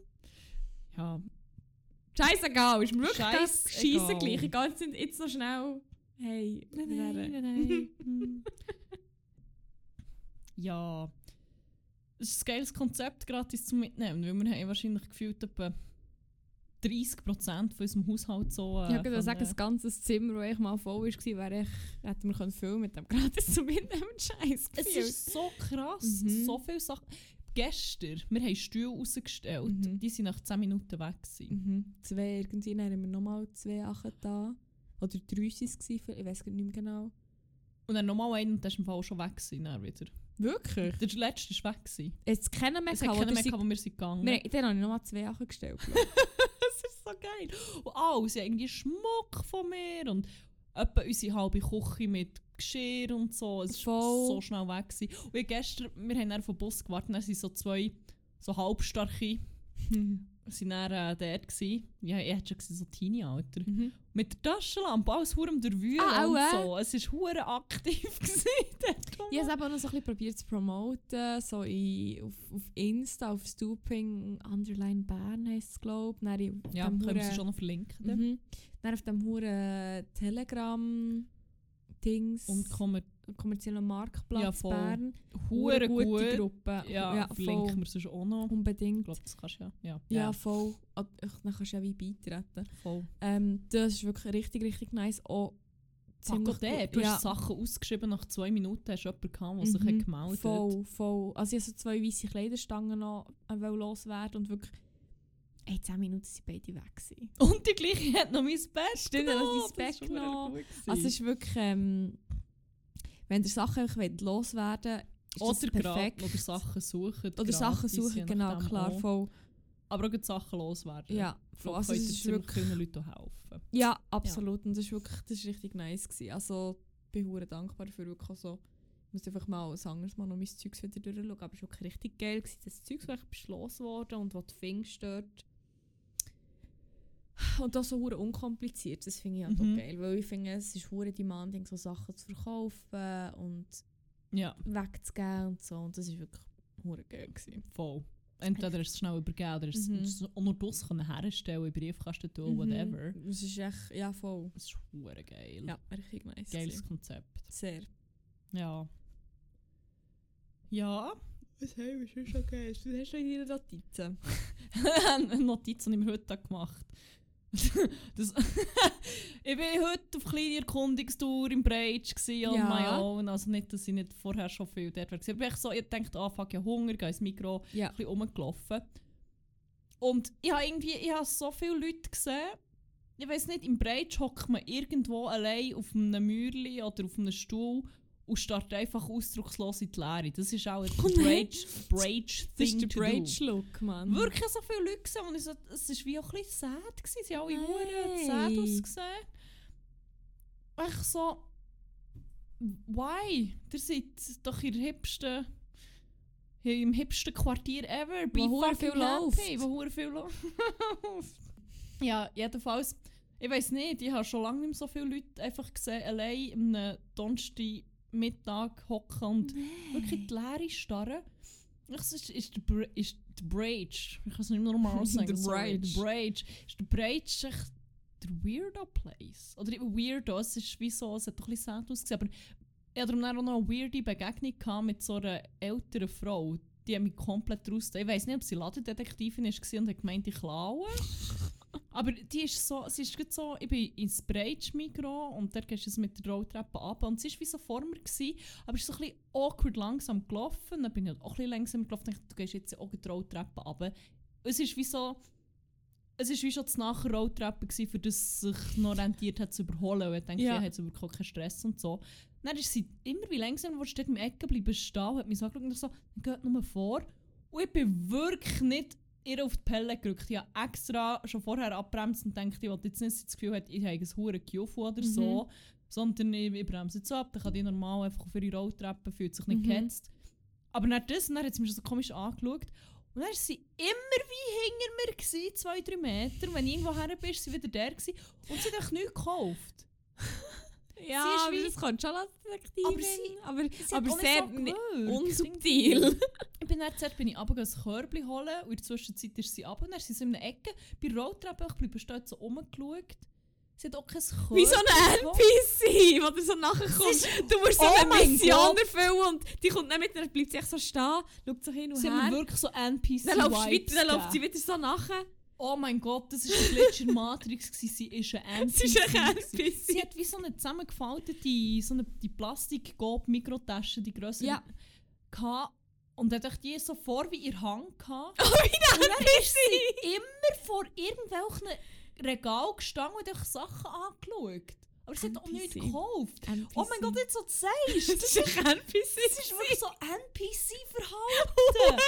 Ja, Scheißegal, ist mir wirklich das Scheissen gleich. Ich gehe jetzt, jetzt noch schnell... Hey, nein. Hm. ja. Es ist ein geiles Konzept, gratis zum Mitnehmen, weil wir haben wahrscheinlich gefühlt etwa 30% von unserem Haushalt so... Ich Äh, würde sagen, das ganze Zimmer, das ich mal voll war, wäre ich, hätten wir können viel mit dem gratis zum Mitnehmen Scheiß Es ist so krass, Mhm. so viele Sachen. Gestern, wir haben Stühle rausgestellt, Mhm. die sind nach 10 Minuten weg gewesen. Mhm. Zwei, irgendwie dann haben wir nochmal zwei Sachen da. Oder drei waren es, ich weiß nicht mehr genau. Und dann nochmal einen und der ist im Fall auch schon weg gewesen, dann wieder. Wirklich? Der letzte ist weg gewesen. Jetzt kennen wir keinen mehr gehabt, wo wir sind gegangen. wir, Dann habe ich nochmal zwei Sachen gestellt. das ist so geil. Und alles, ja, irgendwie Schmuck von mir und etwa unsere halbe Küche mit Geschirr und so. Es war so schnell weg. Gewesen. Und ich gestern, wir haben dann den Bus gewartet, dann sind so zwei so halbstarke, sind dann äh, dort gewesen. Ja, ich hätte schon gesehen, so Teenie-Alter. Mhm. Mit der Taschenlampe, alles verdammt durchwühlen Ah, und äh? so. Es war verdammt aktiv gewesen, dort rum. Ich habe es eben auch noch so ein bisschen probiert zu promoten, so in, auf, auf Insta, auf Stooping, Underline Bern heisst es, glaube ich. Ja, können wir Hure- sie schon noch verlinken. Mhm. Dann auf dem Huren Telegram-Dings. Und kommen kommerziellen Marktplatz Ja, voll. Bern. hure gute gut. Gruppe. Ja, verlinken voll. wir sonst auch noch. Ich Unbedingt. glaube, das kannst du ja. Ja, Ja, voll. Ah, Dann kannst du ja wie beitreten. voll. Ähm, das ist wirklich richtig, richtig nice. Auch ziemlich der, gut- du ja. hast Sachen ausgeschrieben, nach zwei Minuten hast du jemanden gehabt, der sich Mhm, hat gemeldet Voll, voll. Also ich habe so zwei weiße Kleiderstangen noch äh, wollte loswerden und wirklich... Ey, 10 Minuten sind beide weg gewesen. Und die gleiche hat noch mein Bett Stimmt, genommen. sein Bett Das ist verdammt genommen. Also es ist wirklich... Ähm, wenn ihr Sachen wollt loswerden ist das oder perfekt. oder Sachen suchen. Oder Sachen gratis, suchen, genau, klar, auch. voll. Aber auch Sachen loswerden. Ja, Ich voll. Also es ist wirklich... vielen Leuten helfen. Ja, absolut. Und das ist wirklich das ist richtig nice gewesen. Also ich bin hure dankbar dafür. Wirklich so, ich muss einfach mal ein anderes Mal noch mein Zeugs wieder durchschauen. Aber es war wirklich richtig geil. Gewesen. Das Zeug war echt beschlossen worden und was du findest dort. Und das so hure unkompliziert. Das finde ich halt Mhm. auch geil. Weil ich finde, es ist hure demanding, so Sachen zu verkaufen und Ja, wegzugeben und so. Und das ist wirklich hure geil gewesen. voll. Entweder ist es schnell übergeben oder ist Mhm. es nur das können herstellen, in Briefkasten tun, whatever. Mhm. Es ist echt, ja voll. Das ist hure geil. Ja, richtig nice. Geiles gewesen. Konzept. Sehr. Ja. Ja. Was haben wir schon schon geil? Was hast du in deinen Notizen? Eine Notiz, die ich mir heute gemacht das Ich war heute auf kleine Erkundungstour im Breitsch on Ja. my own. Also nicht, dass ich nicht vorher schon viel dort war. Aber ich so, ich dachte, ah fuck, ich habe Hunger, gehe ins Mikro, Ja. ein bisschen rumgelaufen. Und ich habe irgendwie, ich habe so viele Leute gesehen. Ich weiß nicht, im Breitsch hockt man irgendwo allein auf einem Mäuerli oder auf einem Stuhl und startet einfach ausdruckslos in die Leere. Das ist auch ein Oh nein. Breitsch, Breitsch Das ist Thing der to. Braid-Look, Mann. Wirklich so viele Leute gesehen und ich so, es war wie auch ein bisschen sad. Gewesen. Sie haben alle Hey. sad ausgesehen. Ich so, why? Ihr seid doch der hipsten, im hipsten Quartier ever. Be Wo fucking viel happy, läuft. Wo viel läuft. ja, jedenfalls, ich weiß nicht, ich habe schon lange nicht mehr so viele Leute einfach gesehen, allein am einem Donnerstag Mittag hocken und wirklich die Leere starren. So, ist, ist der, ist der Braid, ich kann es nicht mehr normal sagen, Der sorry, Braid. der Braid, ist der Braid echt der Weirdo Place? Oder Weirdo, es ist wie so, es hat doch ein bisschen sad ausgesehen, aber ich hatte dann auch noch eine weirde Begegnung mit so einer älteren Frau, die hat mich komplett raus. Ich weiß nicht, ob sie Ladendetektivin war und hat gemeint, ich klaue. Aber die ist so, sie ist gerade so, ich bin ins Breitsch Migros und dort gehst du jetzt mit der Rolltreppe ab und sie war wie so vor mir, gewesen, aber ist so ein bisschen awkward langsam gelaufen. Dann bin ich auch ein bisschen langsam gelaufen und dachte, du gehst jetzt auch die Rolltreppe ab. Es ist wie so, es war wie schon das nachher Roadtrap, gewesen, für das es sich noch rentiert hat zu überholen. Und ich dachte, Ja. ja. hat überhaupt keinen Stress und so. Dann ist sie immer wie langsam, wo steht im Ecke bleiben stehen, und hat mich so angeschaut und ich so, dann geht nur vor. Und ich bin wirklich nicht ihr auf die Pelle gerückt. Ich habe extra schon vorher abbremst und dachte, ich wollte jetzt nicht das Gefühl hat, ich habe ein hure Kiufu oder so. Sondern ich, ich bremse jetzt ab, dann kann die normal einfach auf ihre Rolltreppe, fühlt sich nicht Mhm. gehetzt. Aber nach das, und dann hat sie mich so komisch angeschaut. Und dann war sie immer wie hinter mir, gewesen, zwei, drei Meter. Wenn ich irgendwo her bin, ist sie wieder der. Gewesen. Und sie hat einfach nichts gekauft. Ja, Sie ist aber wie- das kann schon. Aber sie- aber, Sie aber sehr so gewirkt. unsubtil. Ich bin dann zuerst bin ich runter, ein Körbchen holen und in der Zwischenzeit ist sie runter. Und dann ist sie so in einer Ecke bei der Rolltreppe auch bleiben stehen, so rumgeschaut. Sie hat auch kein Körbchen. Wie so ein. NPC, wo du so nachher kommst. Du musst so Oh eine Mission erfüllen und die kommt nicht mit, dann bleibt sie echt so stehen, schaut sich hin und Sie haben her. mir wirklich so NPC Dann sie dann läuft sie wieder so nachher. Oh mein Gott, das war in der Matrix. gewesen. Sie ist ein NPC. Sie ist ein. NPC. Sie hat wie so eine zusammengefaltete, so eine, die plastik mikrotasche die grösser Ja. gehabt. Und hat echt die so vor wie ihr Hang gehabt. Oh, wie Und dann ist sie immer vor irgendwelchen Regal gestanden und Sachen angeschaut. Aber sie hat auch nichts gekauft. NPC. Oh mein Gott, jetzt so sagst. Das ist ein NPC. Das ist wirklich so NPC-Verhalten.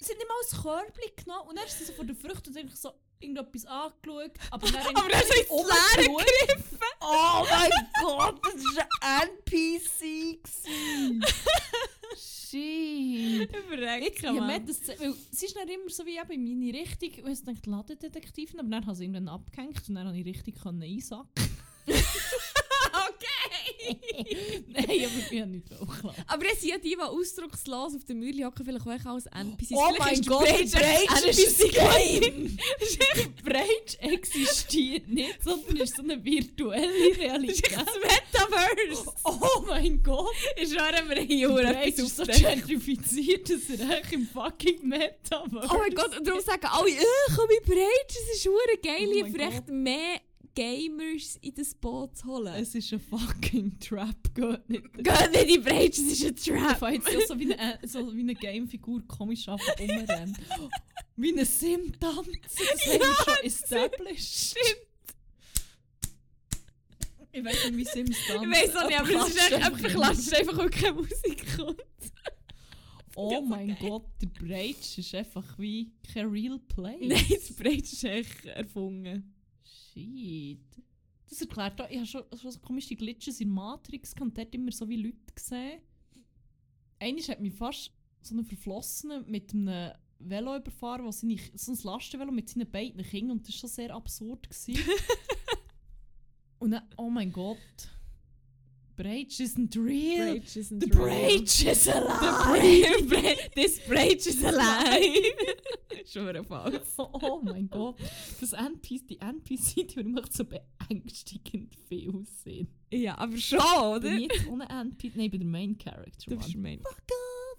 sie hat nicht mal ein Körbchen genommen und dann ist sie so vor der Frucht und so irgendetwas angeschaut. Aber dann, Aber dann ist sie umgeschaut. gegriffen. Oh mein Gott, das war ein NPC. Shit. Jetzt, ja, man, Mann. das, weil sie ist dann immer so wie eben in meine Richtung. Und ich dachte, Ladendetektivin, aber dann habe ich sie irgendwann abgehängt und dann konnte ich richtig einsacken. Okay. Nein, aber ich habe nicht klappen. Aber es sind ja die, die ausdruckslos auf dem Mürli hocken, vielleicht auch als NPCs. Oh Vielleicht mein der Gott, ein Breitsch ist ein gewesen. Breitsch existiert nicht, sondern ist so eine virtuelle Das Realität. das Metaverse. Oh mein Gott! Ist schon hier Breitsch etwas ist so gentrifiziert, dass er echt im fucking Metaverse Oh mein Gott, und darum sagen alle, äh, komm in Breitsch, es ist hure geil, Oh vielleicht mehr Gamers in das Boot zu holen. Es ist ein fucking Trap, geht nicht. Geht nicht in Breitsch, es ist ein Ich Trap. fange jetzt ja so wie eine, so wie eine Gamefigur komisch an rumrennen. Wie eine Sim-Tanz. Das haben wir schon established. Stimmt. Ich weiß nicht, wie Sims Ich tanzen. weiß auch nicht, aber es ist echt, einfach klatscht einfach, weil keine Musik kommt. Oh Ja, mein geil. Gott, der Breitsch ist einfach wie kein Real Play. Nein, das Breitsch ist echt erfunden. Shit. Das erklärt auch, ich habe schon, schon so komische Glitches in Matrix und dort immer so wie Leute gesehen. Eines hat mich fast so einen Verflossenen mit einem Velo überfahren, wo seine, so ein Lastenvelo mit seinen beiden Kindern und das war schon sehr absurd. Gewesen. und dann, oh mein Gott. Breitsch isn't real. Ist ein The Breitsch is alive. The Bra- This Breitsch is alive. Schon ein falsch. Oh mein Gott. Das NPC, die NPC, die macht so beängstigend viel Sinn. Ja, aber schon, Bin oder? ich jetzt ohne NPC? Nein, ich bin der Main Character. Du bist Mann. mein.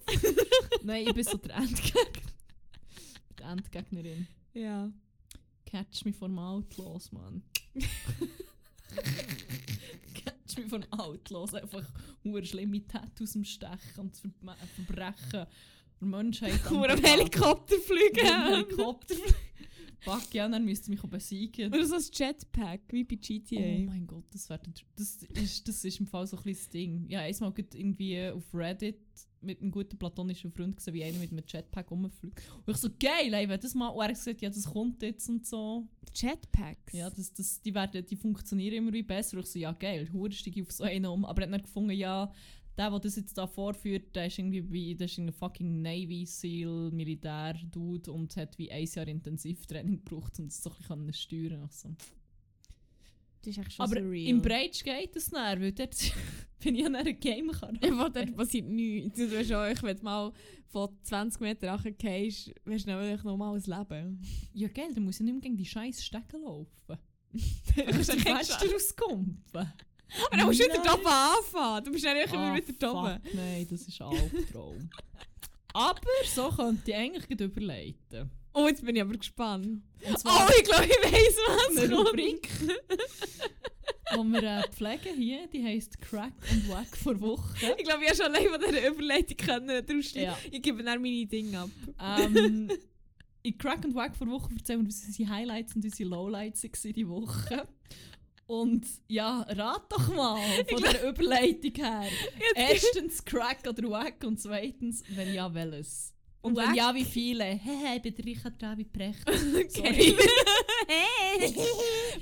Nein, ich bin so der Endgegner. Die Endgegnerin. Ja. Catch me vom Outlaws, Mann. Catch me vom Outlaws. Einfach nur schlimme Tattoos im Stechen und Ver Verbrechen. Menschheit. Nur am. Helikopter fliegen. Helikopter. Fuck ja, dann müsste mich auch besiegen. Oder so ein Jetpack, wie bei Oh GTA. mein Gott, das, wär, der- das, ist, das ist im Fall so ein das Ding. Ja, einmal irgendwie auf Reddit mit einem guten platonischen Freund gesehen, wie einer mit einem Jetpack rumfliegt. Und ich so, geil, ey, wenn das mal... Und er hat gesagt, ja, das kommt jetzt und so. Jetpacks? Ja, das, das, die, werden, die funktionieren immer wie besser. Und ich so, ja, geil, hure steige ich auf so einen um. Aber er hat dann gefunden, ja, der, der das jetzt da vorführt, der ist irgendwie bei, der ist ein fucking Navy SEAL, Militär-Dude und hat wie ein Jahr Intensivtraining gebraucht, um das so ein bisschen steuern kann. So. Das ist echt schon Aber so real. im Breitsch geht es dann, weil dort bin ich an einer Game kann. Ja, dort passiert nichts. Du weißt auch, ich, wenn du mal von 20 Meter runtergehst, wirst du noch normal ein Leben. Ja, gell, dann muss ich nicht mehr gegen die scheiß Stecken laufen. Du kannst du kein Aber dann musst du wieder oben anfangen. Du bist dann immer Ah, wieder fuck, Nein, das ist ein Albtraum. aber so könnte ich eigentlich überleiten. Oh, jetzt bin ich aber gespannt. Und Oh, ich glaube, ich weiss, was eine. Rubrik, die wir äh, pflegen hier, die heisst Crack und Wack vor Woche. Ich glaube, ich habe schon allein von dieser Überleitung können drausstehen. Ja. Ich gebe dann meine Dinge ab. Ähm, in Crack and Wack vor Woche erzählen wir, was unsere Highlights und unsere Lowlights waren diese Woche. Und ja, rat doch mal von der Überleitung her. Erstens Crack oder Wack und zweitens, wenn ja, welches? Und wenn Wack. ja, wie viele? Hehe, ich bin Richard David Precht. Okay. hey!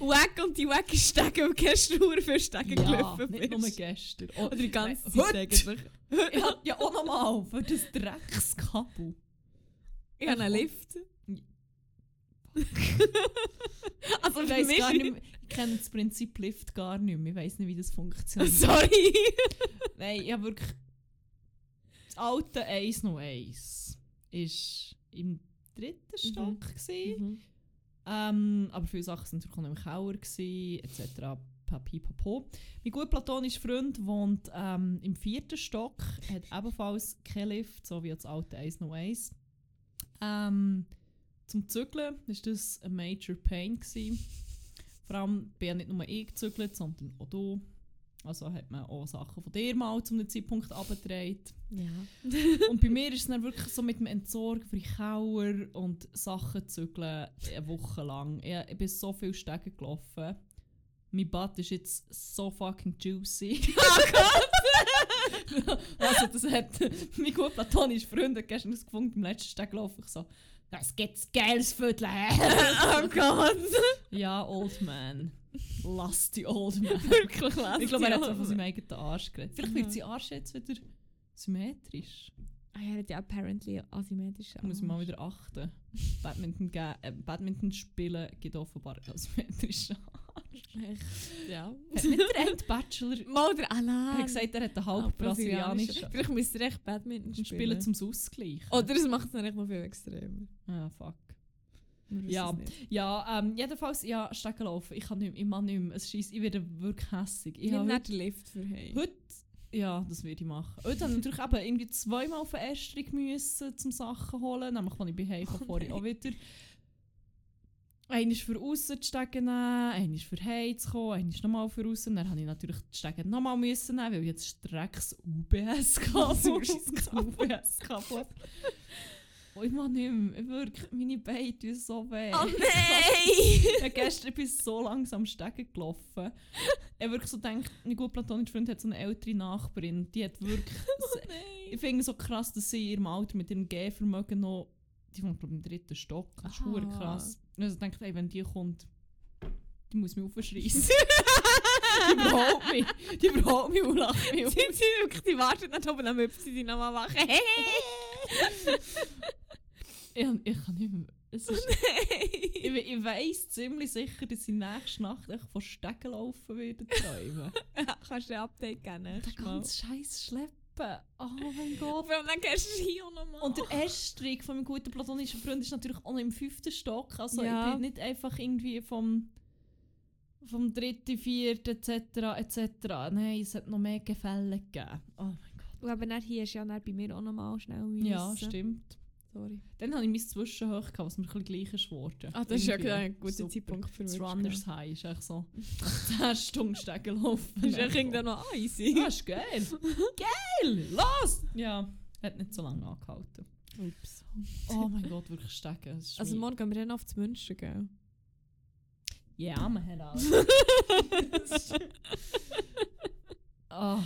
Wack und die Wack Stege und gestern nur für Stege Ja, gelaufen nicht nur bist. gestern. Oh, Oder die ganze Zeit eigentlich. Ich ja auch nochmal für das Dreckskabel. Ich habe einen Lift. also Ich mich... gar nicht mehr, ich kenne das Prinzip Lift gar nicht mehr. Ich weiß nicht, wie das funktioniert. Sorry. Nein, ich habe wirklich. Das alte 101 war im dritten Stock. gewesen. Mhm. Ähm, aber viele Sachen waren natürlich auch im Keller, gewesen, etc. Papi, Papo. Mein guter platonischer Freund wohnt ähm, im vierten Stock, hat ebenfalls keinen Lift, so wie das alte 101. Ähm, zum Zügeln war das ein Major Pain. Gewesen. Vor allem bin ja nicht nur ich gezügelt, sondern auch du. Also hat man auch Sachen von dir mal zu einem Zeitpunkt abgedreht. Ja. Und bei mir ist es dann wirklich so mit dem Entsorgen für die Kauer und Sachen zügeln eine Woche lang. Ich, ich bin so viel Stegen gelaufen. Mein Bad ist jetzt so fucking juicy. also das hat mein gut platonischer Freund gestern ausgefunden beim letzten Steg gelaufen. Ich so, das gibt's geiles Viertel. oh Gott. ja, old man. Lusty old man. Wirklich lass Ich glaube, er hat so von seinem eigenen Arsch geredet. Vielleicht wird sein Arsch jetzt wieder symmetrisch. Ah, er hat ja apparently asymmetrisch. Ich muss mal wieder achten. Badminton, äh, Badminton spielen gibt offenbar asymmetrischen Arsch. Ja. Hat nicht der eine Bachelor Mal der er Alain. hat gesagt, er hat einen halb brasilianischen Vielleicht müsste er echt Badminton spielen, spielen. zum Ausgleich. Oder es macht es dann echt noch viel extremer. Ah, fuck. Ja. Ja, ähm, jedenfalls, ja, Stegen laufen. Ich kann nicht mehr, ich mag nicht mehr. Es scheisst, ich werde wirklich hässig. Ich Ich habe nicht den Lift für hey. heute, ja, das würde ich machen. Heute habe ich natürlich eben irgendwie zweimal auf den Estrich müssen, zum Sachen holen. Nämlich, als ich bei Hause Oh vorhin nein. auch wieder. Einmal für außen die Stege nehmen, einmal für Hause zu kommen, einmal nochmal für außen. Dann habe ich natürlich die Stege nochmal müssen nehmen, weil ich jetzt Strecks UBS UBS kaputt. Und ich mag nicht mehr. Ich Wirklich, meine Beine tun so weh. Oh nein! Ja, gestern bin ich so langsam Stegen gelaufen. Ich wirklich so gedacht, mein gut platonischer Freund hat so eine ältere Nachbarin, die hat wirklich... ich finde es so krass, dass sie in ihrem Alter mit ihrem Gehvermögen noch... Die wohnt glaube ich im dritten Stock. Das ist hure krass. Und also denkt, ey, wenn die kommt, die muss mich aufschreissen. die überholt mich. Die überholt mich und lacht mich aus. Sind sie wirklich, die warten nicht oben am Hüpfen, sie nochmal machen. Ich, ich kann nicht mehr... Ist, ich, ich weiss ziemlich sicher, dass ich nächste Nacht echt von Stegen laufen werde träumen. Kannst du ein Update geben? Der ganze Scheiß schleppen. Oh mein Gott. Allem dann gehst du hier nochmal. Und der Estrich von meinem guten platonischen Freund ist natürlich auch noch im fünften Stock. Also Ja. ich bin nicht einfach irgendwie vom, vom dritten, vierten etc. etc. Nein, es hat noch mehr Gefälle gegeben. Oh mein Gott. Und eben hier ist ja bei mir auch nochmal schnell müssen. Ja, stimmt. Sorry. Dann hatte ich mein Zwischenhoch, gehabt, was mir ein bisschen gleich ist geworden. Ah, das ist ja Irgendwie. genau ein guter Super. Zeitpunkt für Das mich. Runners High ist echt so 10 Stunden. Das ist ja irgendwann noch easy. Ah, ist geil. geil! Los! Ja, hat nicht so lange angehalten. Ups. Oh mein Gott, wirklich ist Also wie- morgen gehen wir dann auf das München, gell? Ja, man hat alles. Ah,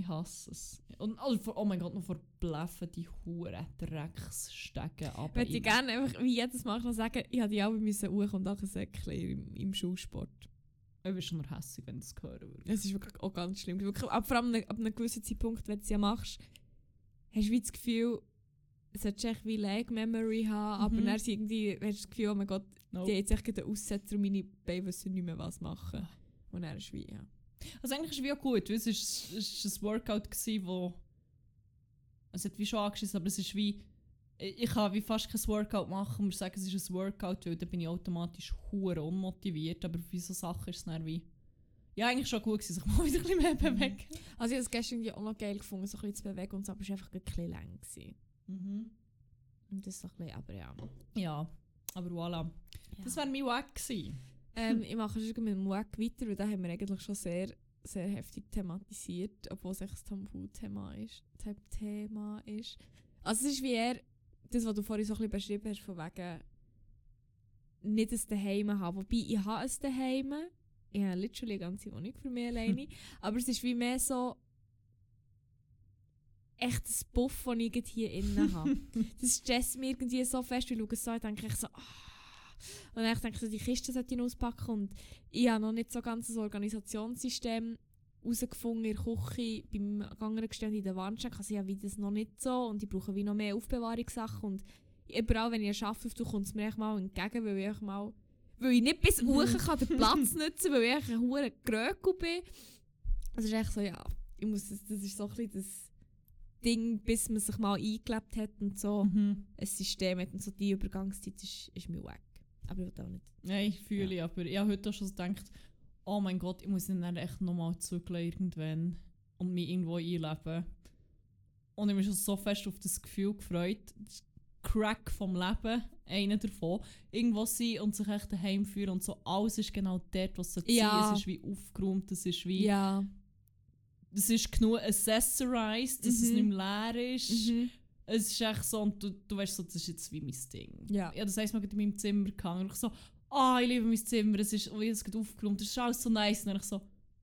ich hasse es. Und also, oh mein Gott, noch vor Bläffen die Huren Drecksstegen ab. Ich würde gerne einfach wie jedes Mal noch sagen, ich hätte die auch müssen hoch und auch ein Säckchen im, im Schulsport. Ich bin schon nur hässlich, wenn das hören würde. Das ist wirklich auch ganz schlimm. Wirklich, ab, vor allem ab einem gewissen Zeitpunkt, wenn du es ja machst, hast du wie das Gefühl, du solltest echt wie Leg Memory haben, aber Mhm. dann hast du irgendwie hast du das Gefühl, oh mein Gott, Nope. die haben jetzt echt einen Aussetzer und meine Beine wissen nicht mehr, was machen. Und dann ist wie, ja. Also eigentlich ist es wie auch gut, weil es ist, es ist ein Workout gsi, wo es hat wie schon angeschissen, aber es ist wie ich kann wie fast kein Workout machen und sagen, es ist ein Workout, weil dann bin ich automatisch hure unmotiviert, aber für so Sachen ist es dann wie ja eigentlich schon gut gewesen, sich mal wieder ein bisschen mehr bewegen. Also ich habe es gestern irgendwie auch noch geil gefunden, so ein bisschen zu bewegen und so, aber es war einfach ein bisschen lang. Gewesen. Mhm. Und das ist so ein bisschen, aber ja. Ja, aber voilà. Das ja. wäre mein Wack gewesen. Ähm, ich mache schon mit dem Wack weiter, weil da haben wir eigentlich schon sehr, sehr heftig thematisiert, obwohl es echt ein Tabu-Thema ist. Thema ist. Also es ist wie eher das, was du vorhin so ein bisschen beschrieben hast, von wegen nicht ein Daheim habe. Wobei, ich habe ein Daheim. Ich habe literally eine ganze Wohnung für mich alleine. Aber es ist wie mehr so echt ein Buff, den ich hier innen habe. das stresst mich irgendwie so fest, weil ich schaue es so und denke ich so, ah. Und dann denke ich so, die Kiste sollte ich auspacken und ich habe noch nicht so ganz ein Organisationssystem herausgefunden in der Küche, beim Gangeren gestellt in der Wandschrank. Also ich habe das noch nicht so und ich brauche wie noch mehr Aufbewahrungssachen und überall, wenn ich arbeite, kommt es mir mal entgegen, weil ich mal weil ich nicht bis hoch kann den Platz nutzen, weil ich ein hoher Gröckel bin. Also es ist echt so, ja, ich muss, das, das ist so ein bisschen das Ding, bis man sich mal eingelebt hat und so Mhm. ein System hat und so die Übergangszeit ist, ist mir weg. Aber ich will auch nicht. Nein, ich fühle ich, aber ich habe heute schon gedacht, oh mein Gott, ich muss dann echt nochmal zügeln irgendwann und mich irgendwo einleben. Und ich habe mich schon so fest auf das Gefühl gefreut. Das Crack vom Leben, einer davon. Irgendwo sein und sich echt daheim fühlen und so. Alles ist genau dort, was es Ja. sein. Es ist wie aufgeräumt, es ist wie... Ja. Es ist genug accessorized, dass es Mhm. nicht mehr leer ist. Mhm. Es ist echt so, und du, du weißt so, das ist jetzt wie mein Ding. Ja. Ja, das heisst, man in meinem Zimmer gehangen und ich so, ah, ich liebe mein Zimmer, es ist, wie es gerade aufgeräumt, es ist alles so nice. Und dann ich so,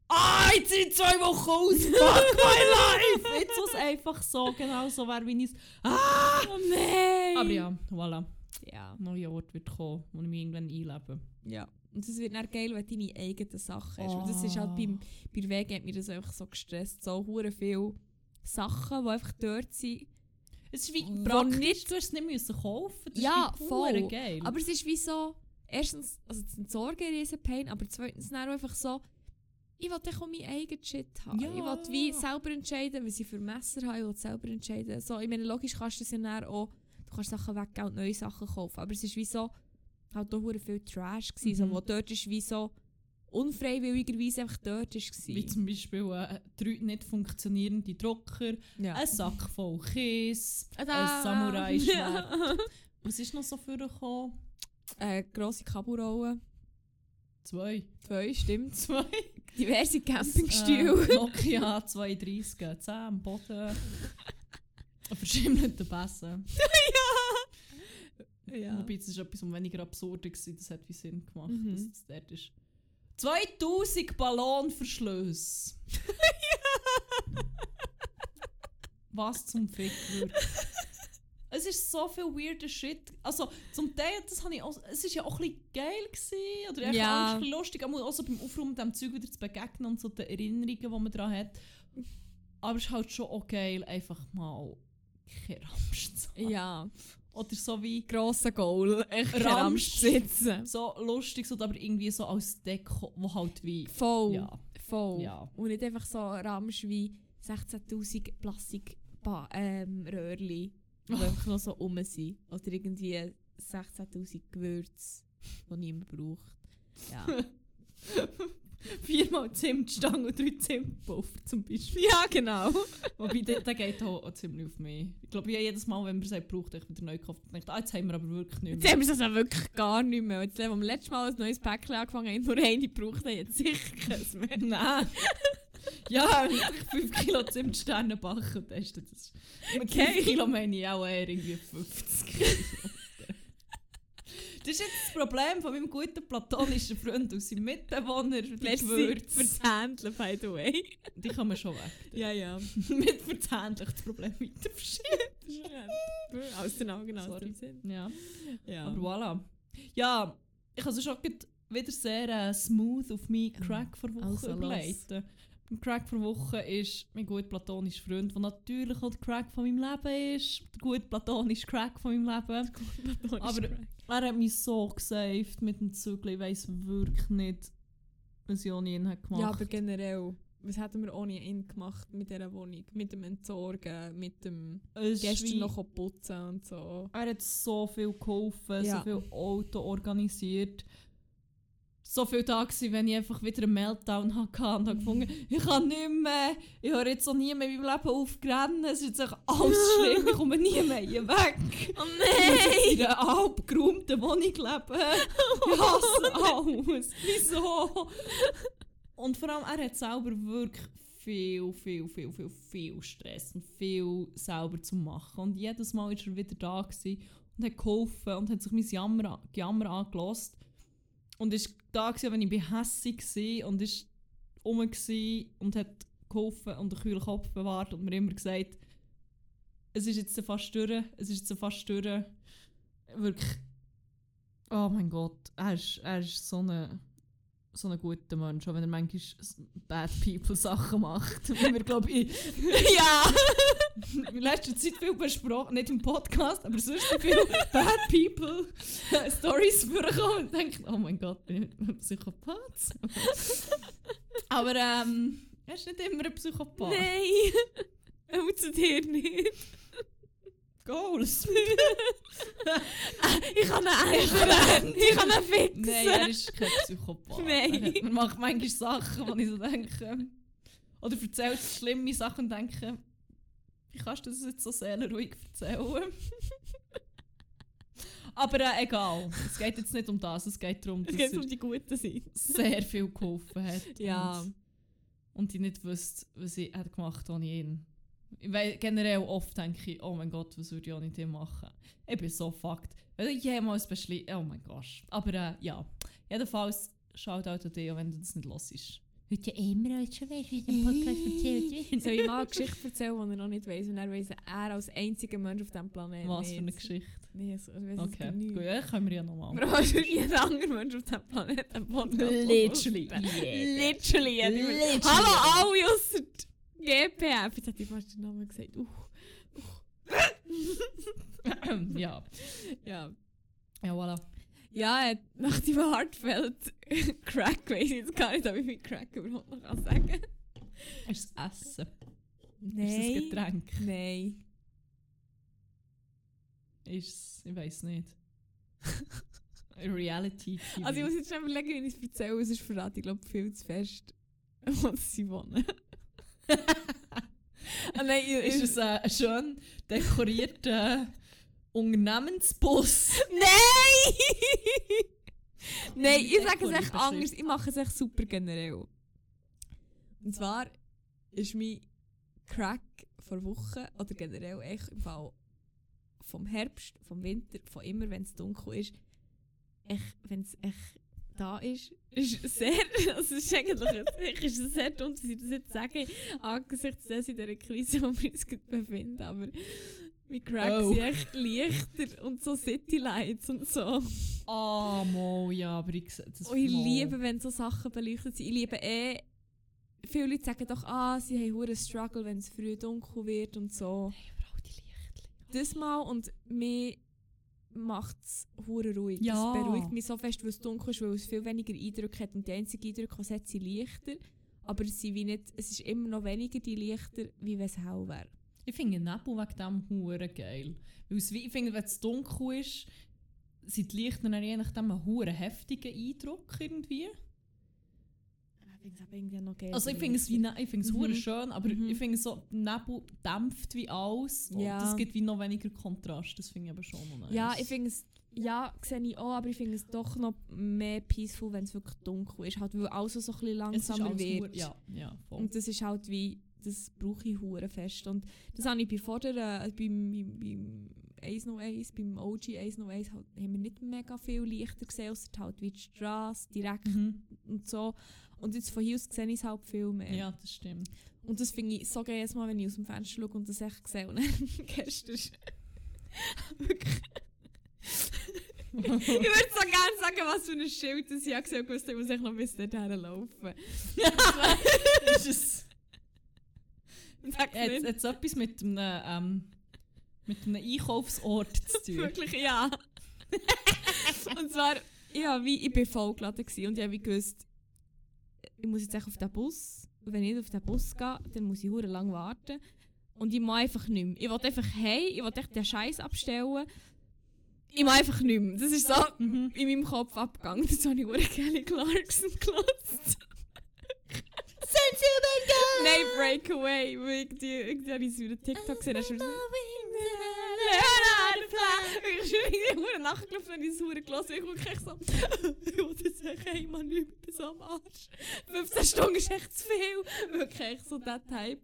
ah, jetzt sind zwei Wochen aus, fuck my life! Jetzt was einfach so, genau so wäre, wie ich es, ah! Oh nein! Aber ja, voilà, Ja. ein neuer Ort wird kommen, wo ich mich irgendwann einlebe. ja. Und es wird dann geil, wenn du deine eigenen Sachen hast. Und das ist halt beim, bei der Wege hat mich das einfach so gestresst. So hure viele Sachen, die einfach dort sind. Es ist wie praktisch, nicht- du hast es nicht müssen kaufen, das Ja, ist voll. geil. Aber es ist wie so, erstens, also das Entsorgen ein Pain, aber zweitens dann einfach so, ich will auch meinen eigenen Shit haben. Ja. Ich will wie selber entscheiden, was ich für Messer habe, ich will selber entscheiden. So, ich meine, logisch kannst du das ja auch, du kannst Sachen weggeben und neue Sachen kaufen, aber es ist wie so, halt auch viel Trash gewesen, Mhm. so, wo dort ist wie so, unfreiwilligerweise einfach dort ist. wie zum Beispiel äh, drei nicht funktionierende Drucker, ja. ein Sack voll Käse, ein. Samurai-Schwert. Ja. Was ist noch so vorgekommen? äh, grosse Kabelrollen, Zwei. zwei, stimmt. Zwei. Diverse Campingstühle. Äh, Nokia 230, 10 am Boden. Ein verschimmelter Besen. ja. Wobei, das ist etwas, was weniger absurd war. Das hat wie Sinn gemacht, Mhm. dass es dort ist. 2000 Ballonverschlüsse. Was zum Fick. Es ist so viel weirder Shit. Also, zum Teil, das habe ich auch, es ist ja auch ein geil gewesen, oder echt Ja. auch ein lustig, auch auch so beim Aufräumen dem Zeug wieder zu begegnen und so die Erinnerungen, die man daran hat. Aber es ist halt schon auch geil, einfach mal kein Ramsch zu haben. ja. Oder so wie grosser Goal. Echt Ramsch. Sitzen. so lustig, so, aber irgendwie so als Deko, wo halt wie... Voll. Ja, Voll. ja. Und nicht einfach so Ramsch wie 16'000 Plastik ähm, die einfach noch so rum sind. Oder irgendwie 16'000 Gewürze, die niemand braucht. Ja. Viermal Zimtstange und drei Zimtpuffer zum Beispiel. ja, genau. Wobei, der, der geht auch, auch ziemlich auf mich. Ich glaube, ja, jedes Mal, wenn man es braucht, ich wieder neu gekauft und denke, ah, jetzt haben wir aber wirklich nicht Jetzt mehr. haben wir es also wirklich gar nicht mehr. Jetzt haben wir beim letzten Mal ein neues Päckchen angefangen haben, nur eine gebraucht haben, jetzt sicher keins mehr. Nein. ja, wenn ich 5 Kilo Zimtsterne backen, ist das... Mit Okay. 5 Kilo meine ich auch eher irgendwie 50 Kilo. Das ist jetzt das Problem von meinem guten platonischen Freund aus seinem Mitbewohner, die Gewürze. Handeln, by the way. Die kann man schon weg. Ja, ja. Mit verzähnlich das Problem weiter verschieben. aus den Augen, aus dem Sinn. Ja. Ja. Aber voilà. Ja, ich habe es schon wieder sehr äh, smooth auf meinen Crack vor Woche Also, überleiten. Beim Crack vor Woche ist mein gut platonischer Freund, der natürlich auch der Crack von meinem Leben ist. Der gut platonische Crack von meinem Leben. Aber er hat mich so gesaved mit dem Zügel. Ich weiss wirklich nicht, was ich ohne ihn hat gemacht Ja, aber generell. Was hätten wir ohne ihn gemacht mit dieser Wohnung? Mit dem Entsorgen, mit dem Es gestern noch putzen und so. Er hat so viel geholfen, Ja. so viel Auto organisiert. So viel da gewesen, wenn ich einfach wieder einen Meltdown hatte und habe gefunden, ich kann nicht mehr, ich höre jetzt auch nie mehr in meinem Leben aufgerannt, es ist jetzt echt alles schlimm, ich komme nie mehr hier weg. Oh muss in einer abgeräumten Wohnung leben. Ich hasse alles. Wieso? Und vor allem, er hat selber wirklich viel, viel, viel, viel, viel Stress und viel selber zu machen. Und jedes Mal war er wieder da gewesen und hat geholfen und hat sich mein Jammer, Jammer angelost. Und ist da gewesen, wenn ich hässig war und ist rum und hat geholfen und einen kühlen Kopf bewahrt und mir immer gesagt, es ist jetzt fast durch, es ist jetzt fast durch. Wirklich, oh mein Gott, er ist, er ist so ein so ein guter Mensch, auch wenn er manchmal Bad People Sachen macht. Wir, glaube ich, ja, in letzter Zeit viel besprochen, nicht im Podcast, aber sonst viel Bad People Stories vorkommen und denke, oh mein Gott, bin ich ein Psychopath? aber ähm, er ist nicht immer ein Psychopath. Nein! Auch zu dir nicht. Goals. ich kann ihn ändern. Ich kann ihn fixen. Nein, er ist kein Psychopath. Nein. Er macht manchmal Sachen, wo ich so denke. Oder erzählt schlimme Sachen und denke, wie kannst du das jetzt so seelenruhig erzählen? Aber äh, egal. Es geht jetzt nicht um das, es geht darum, dass Es geht um die guten Seite. sehr viel geholfen hat. Ja. Und, und ich nicht wusste, was ich hätte gemacht ohne ihn. Weil generell oft denke ich, oh mein Gott, was würde ich ohne ihn machen? Ich bin so fucked. Wenn ich jemals beschließe, oh mein Gott. Aber äh, ja, jedenfalls schaut auch an dich, wenn du das nicht los ist. Heute ja immer als schon weißt, wie der Podcast erzählt Soll ich mal eine Geschichte erzählen, die er noch nicht weiss? Und er weiss, er als einziger Mensch auf diesem Planeten Was für eine. Geschichte. Nee, so, ich Okay, gut, ja, können wir ja nochmal. Aber was ist jeder andere Mensch auf diesem Planeten einen Podcast Literally. Literally. Literally. Hallo alle GPF. Jetzt hat ich fast den Namen gesagt. Uh. ja. Ja. Ja, voilà. Ja, nach dem Heartfelt Crack weiss ich jetzt gar nicht, ob ich mit Crack überhaupt noch kann sagen Ist es Essen? Ist es Nein. ein Getränk? Nein. Ist es, ich weiß nicht. Reality TV. Also ich muss jetzt schon überlegen, wie ich es erzähle. Es ist verraten, ich glaube, viel zu fest, wo sie wohnen. ah, nein, ist es äh, ein schön dekorierter Unternehmensbus? Nein! Nein, ich sage es echt anders. Ich mache es echt super generell. Und zwar ist mein Crack vor Wochen oder generell echt im Fall vom Herbst, vom Winter, von immer, wenn es dunkel ist, echt, wenn es echt da ist, ist sehr, also ist eigentlich, es ist sehr dumm, dass ich das jetzt sage, angesichts dessen in dieser Krise, wo wir uns befinden, aber mein Crack Oh. sind echt leichter und so City Lights und so. Ah, mo, ja, aber ich sehe das Oh, ich mal. liebe, wenn so Sachen beleuchtet sind. Ich liebe eh. Viele Leute sagen doch, ah, sie haben einen Struggle, wenn es früh dunkel wird und so. Hey, Bro, die Lichtli. Das mal und mir macht es hure ruhig. Ja. Das beruhigt mich so fest, weil es dunkel ist, weil es viel weniger Eindrücke hat. Und die einzigen Eindrücke, die hat, sind Lichter. Aber es, sind wie nicht, es ist immer noch weniger die Lichter, wie wenn es hell wäre. Ich finde Nebel wegen dem hure geil. Weil es ich finde, wenn es dunkel ist, sind die Lichter dann je nachdem einen heftigen Eindruck irgendwie. Ich finde es aber irgendwie noch geil. Also ich finde es wie ne- ich finde es Mhm. schön, aber Mhm. ich finde so Nebel dämpft wie alles und Ja. es gibt wie noch weniger Kontrast. Das finde ich aber schon noch nice. Ja, ich finde es, ja, sehe ich auch, aber ich finde es doch noch mehr peaceful, wenn es wirklich dunkel ist. Halt, weil alles so ein bisschen langsamer wird. ja, ja, voll. Und das ist halt wie, das brauche ich hure fest. Und das habe ich bei vorder, äh, beim, beim, beim 101, beim OG 101, halt, haben wir nicht mega viel Lichter gesehen, außer halt wie die Straße direkt mhm. und so. Und jetzt von hier aus sehe ich es halt viel mehr. Ja, das stimmt. Und das finde ich so geil, jedes Mal, wenn ich aus dem Fenster schaue und das echt sehe. Und dann gestern wirklich... ich würde so gerne sagen, was für ein Schild das ich habe gesehen habe, ich muss echt noch bis dorthin laufen. ist es nicht. jetzt etwas mit einem, ähm, mit einem Einkaufsort zu tun? Wirklich, ja. und zwar, ja, wie, ich war vollgeladen und ich habe gewusst, ich muss jetzt echt auf den Bus. Und wenn ich nicht auf den Bus gehe, dann muss ich hure lang warten. Und ich mag einfach nicht mehr. Ich will einfach hey, ich will echt den Scheiß abstellen. Ich mag einfach nicht mehr. Das ist so Mhm. in meinem Kopf abgegangen. Das habe ich hure Kelly Clarkson gelassen. Nein, Breakaway. weil Irgendwie, irgendwie habe ich es über TikTok gesehen. Ist so, ich bin nachgelaufen und ich sauer gelassen. Ich gucke echt so, ich jetzt echt hey, Mann, ich bin so am Arsch. 15 Stunden ist echt zu viel. Wirklich echt so der Type.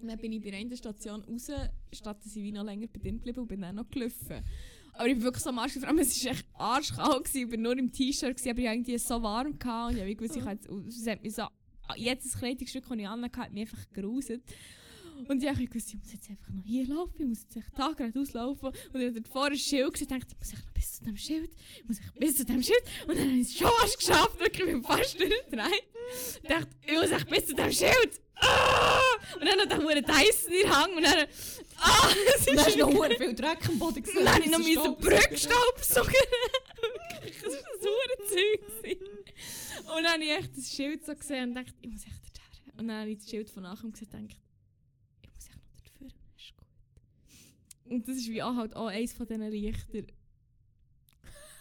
Und dann bin ich bei einer Station raus, statt dass ich noch länger bei denen geblieben und bin dann noch gelaufen. Aber ich bin wirklich so am Arsch gefragt, es war echt arschkalt, gewesen, ich war nur im T-Shirt, aber ich hatte irgendwie so warm gehabt und ich wusste, ich habe jetzt, es hat mich so, jedes Kleidungsstück, das ich anhatte, hat mich einfach geruset. Und ich wusste, ich muss jetzt einfach noch hier laufen, ich muss jetzt echt da gerade auslaufen. Und ich habe vorher ein Schild gesehen und dachte, ich muss echt noch bis zu dem Schild, ich muss echt bis zu dem Schild. Und dann habe ich es schon fast geschafft, wirklich, ich bin fast durchgedreht. Ich dachte, ich muss echt bis zu dem Schild. Ah! Und dann hat er einen Dyson in den Hang und dann, ah, es Und dann hast du noch viel Dreck am Boden gesehen. dann habe ich noch Das meine Staub- Brücke staubsaugen. Wirklich, das war ein Zeug. Und dann habe ich echt das Schild so gesehen und dachte, ich muss echt dorthin. Und dann habe ich das Schild von nachher gesehen und gedacht, ich muss echt noch dafür. Das ist gut. Und das ist wie auch halt auch eines von diesen Lichtern,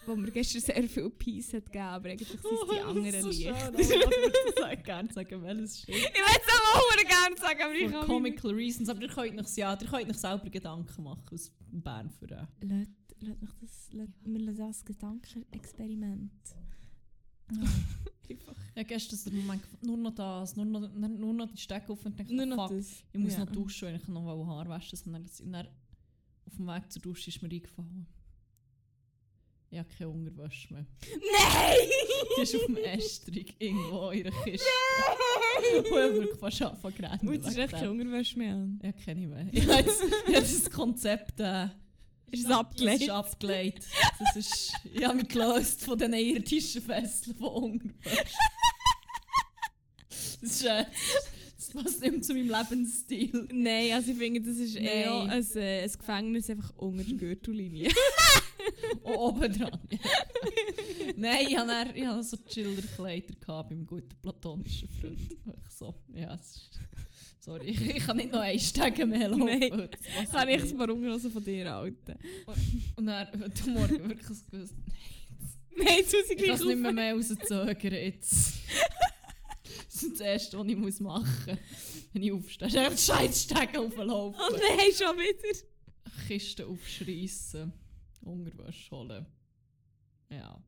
wo mir gestern sehr viel Peace hat gegeben, aber eigentlich sind es Oh, die anderen so Lichter. schön. Ich würde das gerne sagen, welches Schild. Ich will es auch gerne sagen, aber ich For kann comical reasons, aber ihr könnt euch, ja, ihr könnt euch selber Gedanken machen aus Bern für äh. Lass, lass mich das, wir lassen das Gedankenexperiment. Einfach. Ja, gestern der Moment, nur noch das, nur noch, nur noch die Stecke auf und dachte, Nur noch fuck, das. ich muss Ja. noch duschen, und ich noch mal Haar waschen. Und dann, und dann auf dem Weg zur Dusche ist mir eingefallen, ich habe keine Unterwäsche mehr. Nein! Die ist auf dem Estrich irgendwo in ihrer Kiste. Und ich habe wirklich fast angefangen zu rennen. Und jetzt dem. keine Unterwäsche mehr an. Ja, kenne ich mehr. Ich habe das Konzept äh, Ist es abgelegt? Das ist abgelegt. Das ist, ich habe mich gelöst von diesen irdischen Fesseln von Unterwäsche. Das ist, äh, das passt nicht mehr zu meinem Lebensstil. Nein, also ich finde, das ist eher Nein. ein, äh, ein Gefängnis einfach unter der Gürtellinie. Und oben dran. Nein, ich hatte ich hatte so Chillerkleider beim guten platonischen Freund. Ich so, ja, es ist, sorry, ich, kann nicht noch einen Stegen mehr laufen. Nein. Das Kann ich es mal unten von dir halten? Und dann heute Morgen wirklich gewusst, Nein, jetzt muss ich Ich kann gleich es nicht mehr, auf. mehr rauszögern jetzt. Das ist das Erste, was ich muss machen muss, wenn ich aufstehe. Ist einfach scheiß Stegen auflaufen. Oh nein, schon wieder. Kisten aufschreissen. Unterwäsche holen. Ja.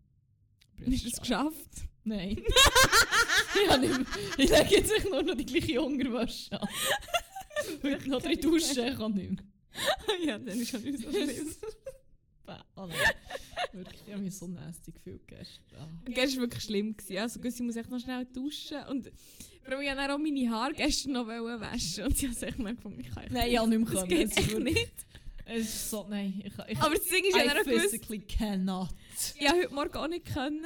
Hast du es geschafft? Nein. ich, habe nicht ich lege jetzt echt nur noch die gleiche Unterwäsche an. Heute noch drin duschen, ich kann nicht mehr. ja, dann ist schon nicht so schlimm. Oh. Wirklich, ich habe mich so nasty gefühlt gestern. Ah. Gestern war wirklich schlimm. Gewesen. Also, ich muss echt noch schnell duschen. Und vor allem, ich wollte auch meine Haare gestern noch waschen. Und ich habe echt gefunden, ich kann echt Nein, ich habe nicht mehr Das können. geht Es ist echt nicht. Es so, nein, ich, ich, Aber das Ding ist ja I dann auch gewusst, physically cannot. ich habe heute Morgen auch nicht können.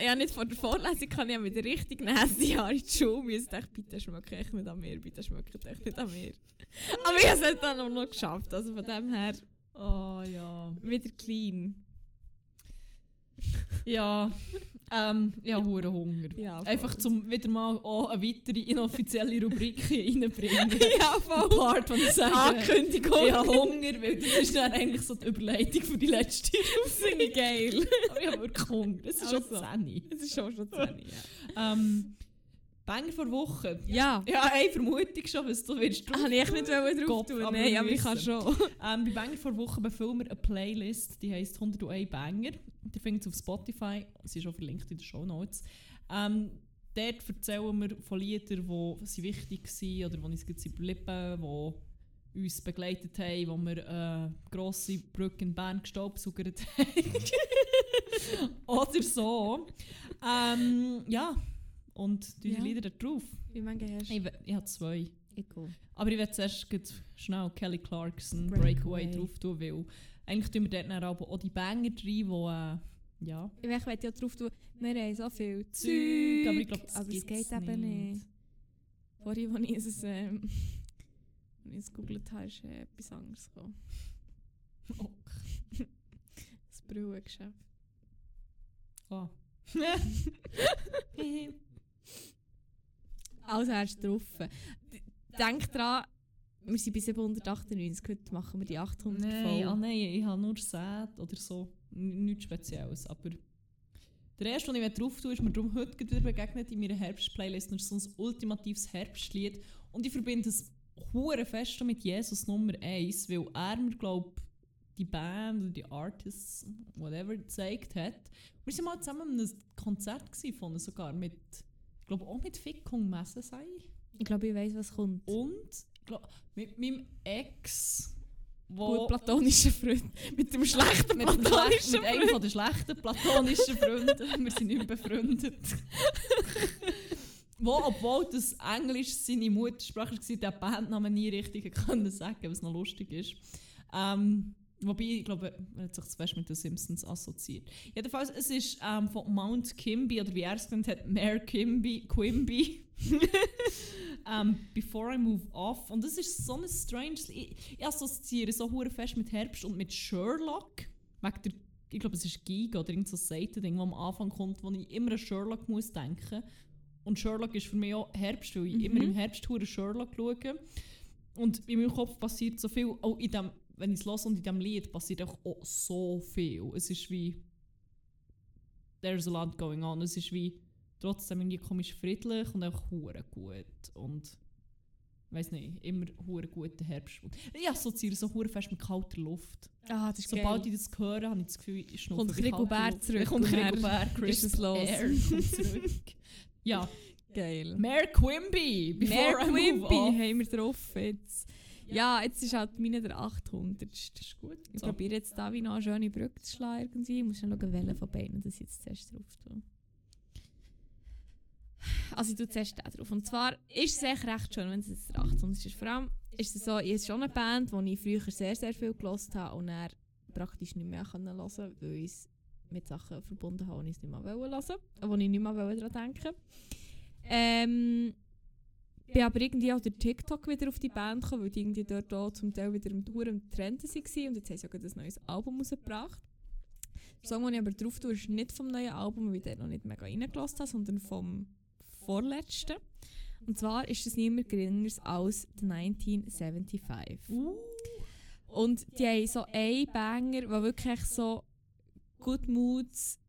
Ich habe nicht vor der Vorlesung kann ich mit der richtig nässe Haare in die Schule müssen. Ich dachte, bitte schmeckt echt nicht an mir, bitte schmeckt echt nicht an mir. Aber ich habe es dann auch noch geschafft. Also von dem her Oh ja. wieder clean. Ja, ähm, ich habe hure Hunger. Ja. Einfach zum wieder mal auch eine weitere inoffizielle Rubrik hier reinbringen. ja, voll. Part, wo ich sage, Ankündigung. ich habe Hunger, weil das ist dann eigentlich so die Überleitung für die letzte ich geil. Aber ich habe wirklich Hunger. Es ist schon Also. 10. Es ist schon schon 10, ja. Ähm, Banger vor Woche. Ja. Ja, eine Vermutung schon, was du willst. drauf Habe ich nicht drauf tun. Nein, aber ich kann schon. Ähm, bei Banger vor Woche befüllen wir eine Playlist, die heisst 101 Banger. Ihr findet es auf Spotify, sie ist auch verlinkt in den Show Notes. Ähm, dort erzählen wir von Liedern, die sie wichtig waren oder die uns gut sind geblieben, die uns begleitet haben, wo wir eine grosse Brücke in Bern gestaubsaugert haben. oder so. Ähm, ja, und die Ja. Lieder da drauf. Wie mange hast Ich, we- ich habe zwei. Egal. Aber ich werde zuerst schnell Kelly Clarkson Breakaway. Breakaway, drauf tun, weil eigentlich tun wir dort dann aber auch die Banger rein, die äh, ja, Ich möchte ja drauf tun, wir haben so viel Zeug, aber ich glaube, das aber es geht eben nicht. nicht. Vorhin, als ich es, ähm, als ich gegoogelt habe, ist äh, etwas anderes gekommen. Oh. Das Brauengeschäft. Ah. Also du drauf. D- Denk dran, wir sind bei 798, heute machen wir die 800 nein, voll. ah, nein, ich habe nur Sad oder so. Nichts Spezielles. Aber der erste, den ich drauf tue, ist mir darum heute wieder begegnet in meiner Herbstplaylist. Das ist so ein ultimatives Herbstlied. Und ich verbinde es hure fest mit Jesus Nummer 1, weil er mir, glaube die Band oder die Artists, whatever, gezeigt hat. Wir waren mal zusammen an einem Konzert gewesen, von sogar mit, glaube auch mit Fickung Messe sei. Ich glaube, ich weiß, was kommt. Und glaub, mit meinem Ex, Gut platonischer Freund. Mit dem schlechten mit, dem platonischen schlechten- mit einem von den schlechten platonischen Freunden. Wir sind nicht befreundet. Wo, obwohl das Englisch seine Muttersprache war, der Bandnamen nie richtig können sagen, was noch lustig ist. Ähm, wobei, ich glaube, er hat sich zu fest mit den Simpsons assoziiert. Jedenfalls, es ist ähm, von Mount Kimby, oder wie er es genannt hat, Mayor Kimby, Quimby. ähm, Before I Move Off. Und das ist so ein strange... Ich, ich assoziiere so hure fest mit Herbst und mit Sherlock. Wegen der, ich glaube, es ist Giga oder irgend so Seitending, das am Anfang kommt, wo ich immer an Sherlock muss denken Und Sherlock ist für mich auch Herbst, weil ich Mhm. immer im Herbst hure Sherlock schaue. Und in meinem Kopf passiert so viel, auch in dem, wenn ich es höre und in diesem Lied passiert auch, auch so viel. Es ist wie... There's a lot going on. Es ist wie trotzdem irgendwie komisch friedlich und auch hure gut. Und weiß nicht, immer hure guter Herbst. Ich assoziiere so hure fest mit kalter Luft. Ah, das ist Sobald geil. ich das höre, habe ich das Gefühl, ich schnupfe Kommt wie kalte Rigobert Luft. zurück Kommt und dann Rigobert, ist crisp es los. Air kommt zurück. ja, Geil. Mayor Quimby, before Mehr I move Quimby haben wir drauf jetzt. Ja, jetzt ist halt meine der 800. Das ist gut. Ich So. probiere jetzt da wie noch eine schöne Brücke zu schlagen irgendwie. Ich muss schauen, welche von beiden das ich jetzt zuerst drauf tue. Also ich tue zuerst den drauf. Und zwar ist es echt recht schön, wenn es jetzt der 800 ist. Vor allem ist es so, ich ist schon eine Band, die ich früher sehr, sehr viel gelost habe und dann praktisch nicht mehr hören konnte, weil ich es mit Sachen verbunden habe, die ich es nicht mehr hören wollte, wo ich nicht mehr daran denken ähm, bin aber irgendwie auch durch TikTok wieder auf die Band gekommen, weil die irgendwie dort auch zum Teil wieder im Tour im Trend waren und jetzt haben sie auch ein neues Album rausgebracht. Der Song, den ich aber drauf tue, ist nicht vom neuen Album, weil ich den noch nicht mega reingelassen habe, sondern vom vorletzten. Und zwar ist es niemand geringeres als die 1975. Uh. Und die haben so einen Banger, der wirklich so Good Moods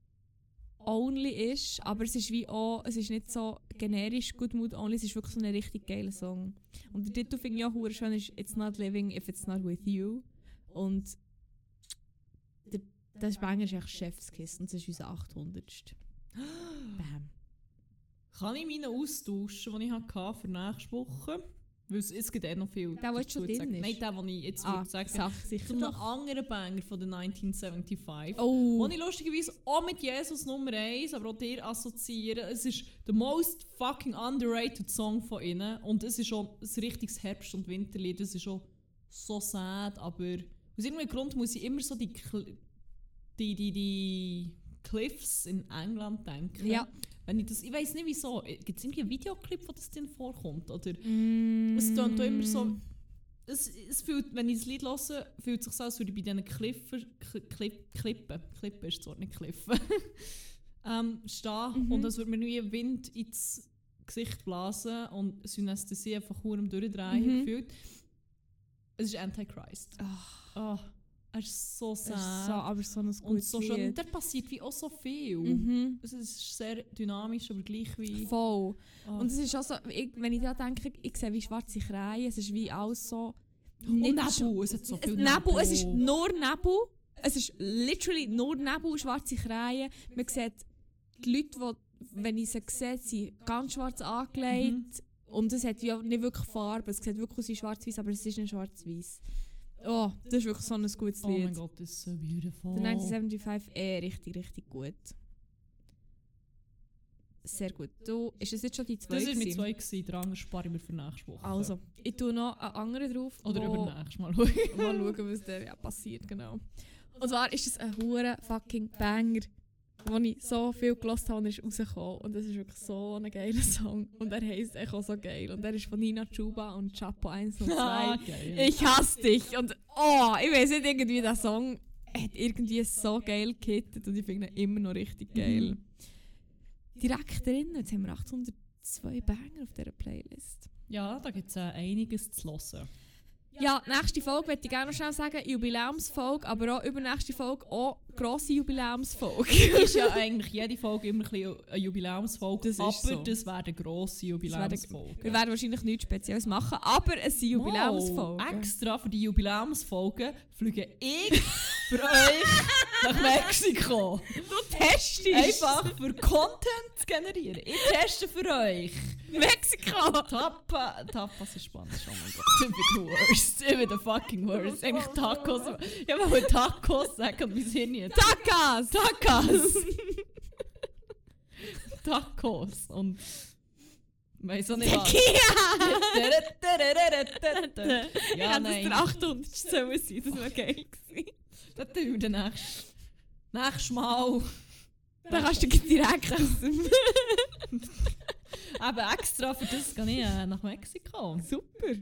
only ist, aber es ist wie auch, es ist nicht so generisch Good Mood only, es ist wirklich so ein richtig geiler Song. Und der Titel finde ich auch hure schön, ist It's not living if it's not with you. Und der, das Banger ist echt Chefskiss und das ist unser 800. Bam. Kann ich meinen austauschen, den ich hatte für nächste Woche? Weil es, es gibt eh noch viel. Der, der schon drin ist? Nein, der, den ich jetzt Ah, sagen. sag sicher einem doch. anderen Banger von den 1975. Oh, Wo ich lustigerweise auch mit Jesus Nummer 1, aber auch dir assoziiere. Es ist der most fucking underrated Song von ihnen. Und es ist schon ein richtiges Herbst- und Winterlied. Es ist schon so sad, aber aus irgendeinem Grund muss ich immer so die, Cl die, die, die Cliffs in England denken. Ja. Wenn ich das, ich weiß nicht wieso. Gibt es irgendwie einen Videoclip, wo das drin vorkommt? Oder Mm. es klingt auch immer so. Es, es fühlt, wenn ich das Lied höre, fühlt es sich so, als würde ich bei diesen Kliffer, Kli- Klipp, Klippen, Klippen ist das Wort, nicht Kliffen, ähm, stehen Mhm. und als würde mir wie Wind ins Gesicht blasen und Synästhesie einfach hure durchdrehen Mhm. gefühlt. Es ist Antichrist. Ach, Oh, er ist so das ist so, sad. aber so ein gutes und so schön. Lied. Und da passiert wie auch so viel. Mhm. Es ist sehr dynamisch, aber gleich wie... Voll. Oh. Und es ist auch so, ich, wenn ich da denke, ich sehe wie schwarze Kreien, es ist wie alles so... Nicht Nebel, es hat so viel Nebel, es ist nur Nebel. Es ist literally nur Nebel, schwarze Kreien. Man sieht die Leute, die, wenn ich sie sehe, sind ganz schwarz angelegt. Mhm. Und es hat ja nicht wirklich Farbe. Es sieht wirklich aus wie schwarz-weiß, aber es ist nicht schwarz-weiß. Oh, das ist wirklich so ein gutes Oh mein Lied. Gott, das ist so beautiful. Der 1975 eh richtig, richtig gut. Sehr gut. Du, ist es jetzt schon die zwei? Das war mit zwei, gewesen, der andere spare ich mir für nächste Woche. Also, ich tue noch einen anderen drauf. Oder übernächstes Mal. Mal schauen, was da ja, passiert, genau. Und zwar ist es ein hure fucking Banger, wo ich so viel gelost habe und er ist rausgekommen. Und das ist wirklich so ein geiler Song. Und er heisst echt auch so geil. Und er ist von Nina Chuba und Chapo 1 und 2. ah, geil. Ich hasse dich. Und oh, ich weiß nicht, irgendwie der Song hat irgendwie so geil gehittet und ich finde ihn immer noch richtig geil. Mhm. Direkt drin, jetzt haben wir 802 Banger auf dieser Playlist. Ja, da gibt es äh, einiges zu hören. Ja, nächste Folge möchte ich gerne noch schnell sagen, Jubiläumsfolge, aber auch übernächste Folge auch grosse Jubiläumsfolge. ist ja eigentlich jede Folge immer ein bisschen eine Jubiläumsfolge, Das aber so. das wäre eine grosse Jubiläumsfolge. Wir werden wahrscheinlich nichts Spezielles machen, aber es sind Jubiläumsfolgen. Wow, extra für die Jubiläumsfolgen fliege ich für euch nach Mexiko. Du testest! Einfach für Content zu generieren. Ich teste für euch. Mexiko! Tapa, Tapas ist Spanisch, oh mein Gott. Ich bin the worst. Ich bin the fucking worst. Eigentlich Tacos. Ich wollte Tacos sagen und wir sind nicht. Takas! Takas! Tacos und... Weiss auch nicht was. Tequila! Ja, ja, nein. das der 800 sollen sein, das wäre geil gewesen. Tun wir dann nächstes, Mal. Dann kannst du direkt dem... Eben extra für das gehe ich äh, nach Mexiko. Super!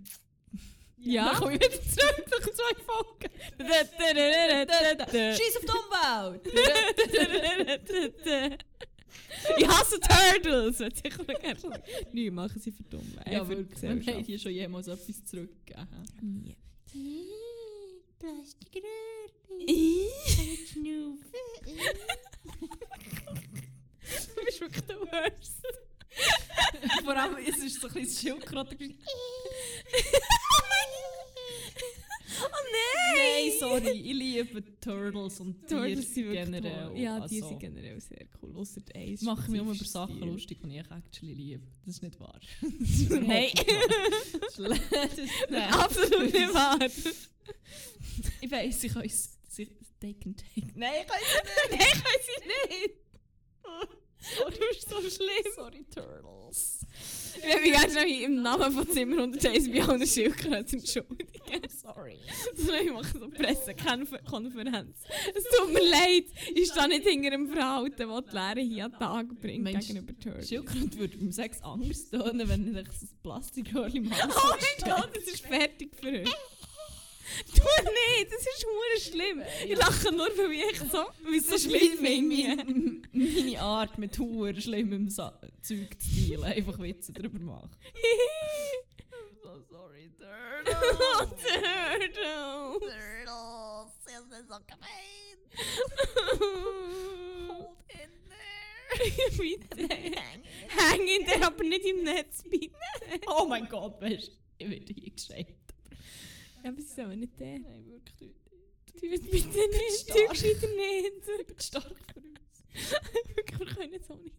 Ja. komme ich wieder zurück nach zwei Folgen. Scheiß auf die Umwelt! ich hasse Turtles! Würde ich gerne. Nein, machen sie. Äh, ja, wirklich. Wir haben hier schon jemals etwas zurückgegeben. Nie. Du bist wirklich der Worst. Vor allem, es ist so ein bisschen Schildkröte. Oh nein! Nein, sorry, ich liebe Turtles und Turtles generell. Ja, die Also, sind generell sehr cool. Ausser der Eis. Mache mich immer über Sachen lustig, die ich actually liebe. Das ist nicht wahr. Nein. Nein. Absolut nicht wahr. Ich weiss, ich kann es. They can take. Nein, ich kann es Nein, ich weiß es nicht. Oh, du bist so schlimm. Sorry, Turtles. Ich will mich gerne schon im Namen von Zimmer 101 bei allen Schildkröten entschuldigen. Sorry. So, ich mache so Pressekonferenz. Es tut mir leid, ich stehe nicht hinter einem Verhalten, das die Lehre hier an den Tag bringt Meinst- gegenüber Turtles. Schildkröte würde beim Sex anders tönen, wenn ich das Plastikröhrchen im Hals Oh mein Gott, das ist fertig für euch. Tu nicht, das ist hure schlimm. Ich lache nur, weil ich echt so, weil es so schlimm finde. meine, meine Art mit Huren schlimmem Sa Zeug zu dealen. Einfach Witze darüber machen. so sorry, Oh, Turtles. Turtle. Turtles, das so gemein? Hold in there. bitte. Häng in der, aber nicht im Netz, bitte. Oh mein Gott, weißt du, ich werde hier gescheit. Ja, aber sie sollen nicht der. Nein, wirklich nicht. Du wirst bitte nicht, du gescheiter nicht. Ich bin stark für uns. Wirklich, wir können jetzt auch nicht.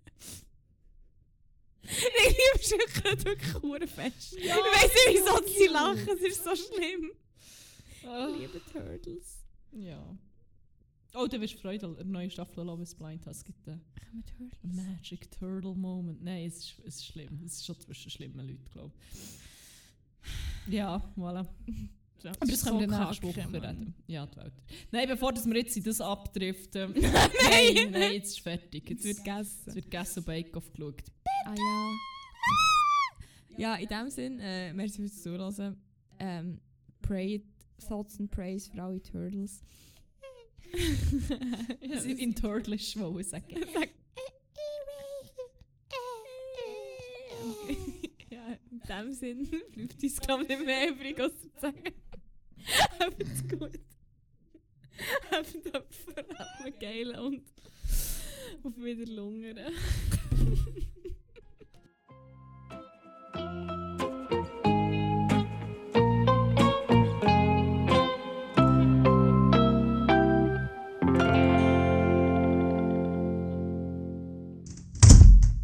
Ich liebe Schildkröten wirklich hure fest. Ja. Ich weiss nicht, wieso sie lachen, es ist so schlimm. Ich liebe Turtles. Ja. Oh, du wirst Freude an der neuen Staffel Love is Blind haben. Es gibt einen? Magic Turtle Moment. Nein, es ist, es ist schlimm. Es ist schon zwischen schlimmen Leuten, glaube ich. Ja, voilà. Aber das können wir dann nächste Woche reden. Ja, die Welt. Nein, bevor das wir jetzt in das abdriften. Nein. nein, jetzt ist fertig. Jetzt wird gegessen. jetzt wird gegessen und Bake-Off geschaut. Ah ja. Ja, in dem Sinn, äh, merci fürs Zuhören. Ähm, pray, Thoughts and Praise für alle Turtles. Ja, in Turtlish wollen sagen. ja, in dem Sinn bleibt uns glaube ich nicht mehr übrig, als zu sagen. Habt's gut. Habt vor allem geil und auf Wiederlungern.